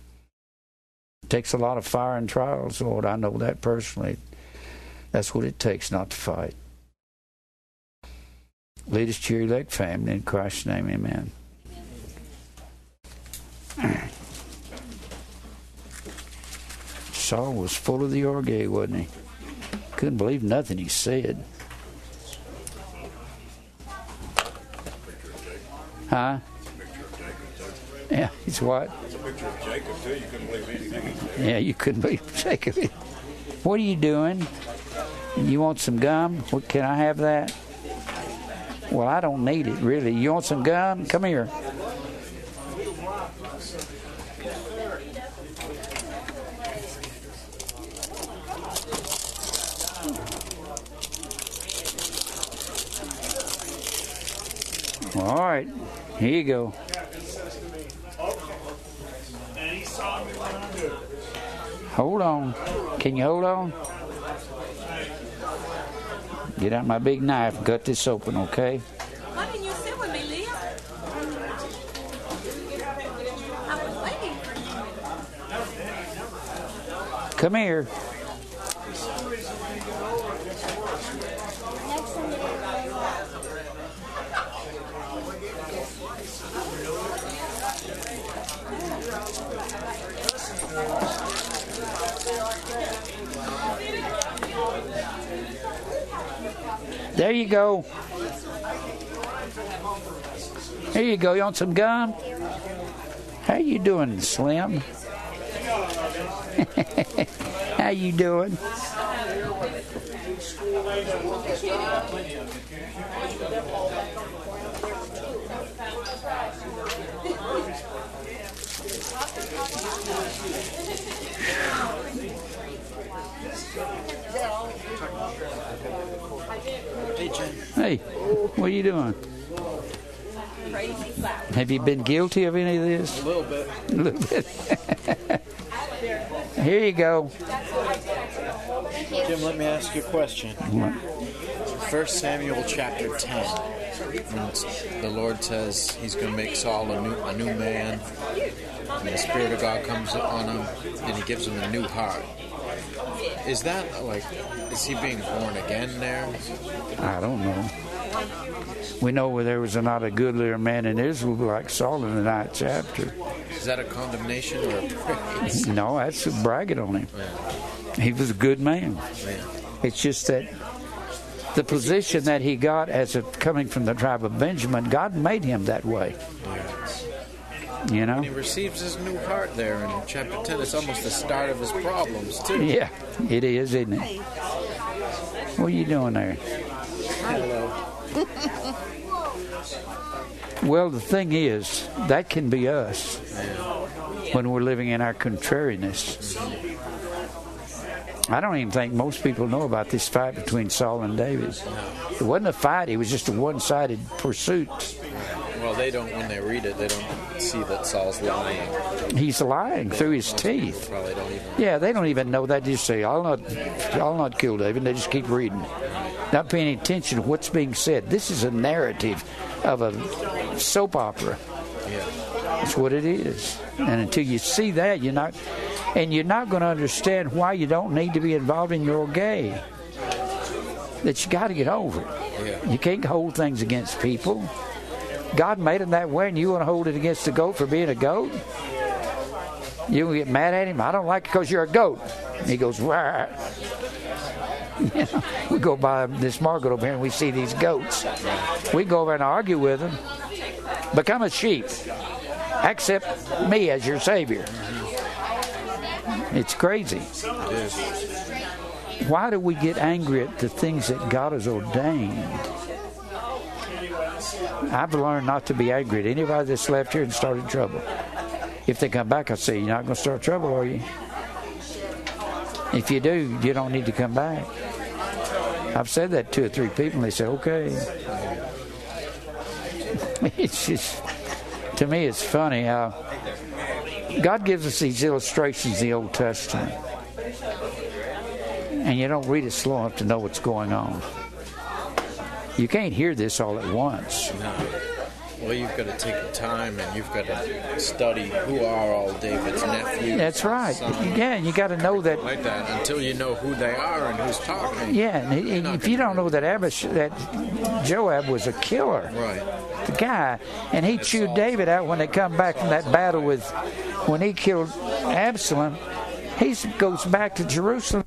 It takes a lot of fire and trials, Lord. I know that personally. That's what it takes not to fight. Lead us to your elect family. In Christ's name, amen. [clears throat] amen. Saul was full of the orge, wasn't he? Couldn't believe nothing he said. Huh? Yeah, he's what? Yeah, you couldn't believe [laughs] Jacob. What are you doing? You want some gum? What, can I have that? Well, I don't need it really. You want some gum? Come here. All right, here you go. Hold on. Can you hold on? Get out my big knife and cut this open, okay? Why didn't you sit with me, Leah? I was waiting for you. Come here. There you go. There you go. You want some gum? How you doing, Slim? [laughs] How you doing? [laughs] Hey, what are you doing? Have you been guilty of any of this? A little bit. A little bit. [laughs] Here you go. Jim, let me ask you a question. First Samuel chapter 10. When the Lord says he's going to make Saul a new, a new man, and the Spirit of God comes on him, and he gives him a new heart. Is that like, is he being born again there? I don't know. We know where there was not a goodlier man in Israel like Saul in the ninth chapter. Is that a condemnation or a praise? [laughs] No, that's bragging on him. He was a good man. Man. It's just that the position that he got as a coming from the tribe of Benjamin, God made him that way. You know? He receives his new heart there in chapter 10. It's almost the start of his problems, too. Yeah, it is, isn't it? What are you doing there? Hello. Well, the thing is, that can be us when we're living in our contrariness. I don't even think most people know about this fight between Saul and David. It wasn't a fight, it was just a one sided pursuit. Well, they don't, when they read it, they don't see that Saul's lying. He's lying through his teeth. Probably don't even. Yeah, they don't even know that. They just say, I'll not, I'll not kill David. They just keep reading, not paying attention to what's being said. This is a narrative of a soap opera. Yeah. That's what it is. And until you see that, you're not, and you're not going to understand why you don't need to be involved in your orge. That you got to get over it. Yeah. You can't hold things against people. God made them that way, and you want to hold it against the goat for being a goat? You gonna get mad at him? I don't like it because you're a goat. And he goes, Wah. You know, we go by this market over here and we see these goats. We go over and argue with them. Become a sheep. Accept me as your savior. It's crazy. It. Why do we get angry at the things that God has ordained? I've learned not to be angry at anybody that's left here and started trouble. If they come back, I say, You're not going to start trouble, are you? If you do, you don't need to come back. I've said that to two or three people, and they say, Okay. [laughs] It's just, to me, it's funny how God gives us these illustrations in the Old Testament, and you don't read it slow enough to know what's going on. You can't hear this all at once. No. Well, you've got to take the time and you've got to study who are all David's nephews. That's right. sons, Yeah, you got to know that. Like that until you know who they are and who's talking. Yeah, and, and if you don't know that Abish, that Joab was a killer, Right. the guy, and he chewed David out when they come back from that battle with, when he killed Absalom. He goes back to Jerusalem.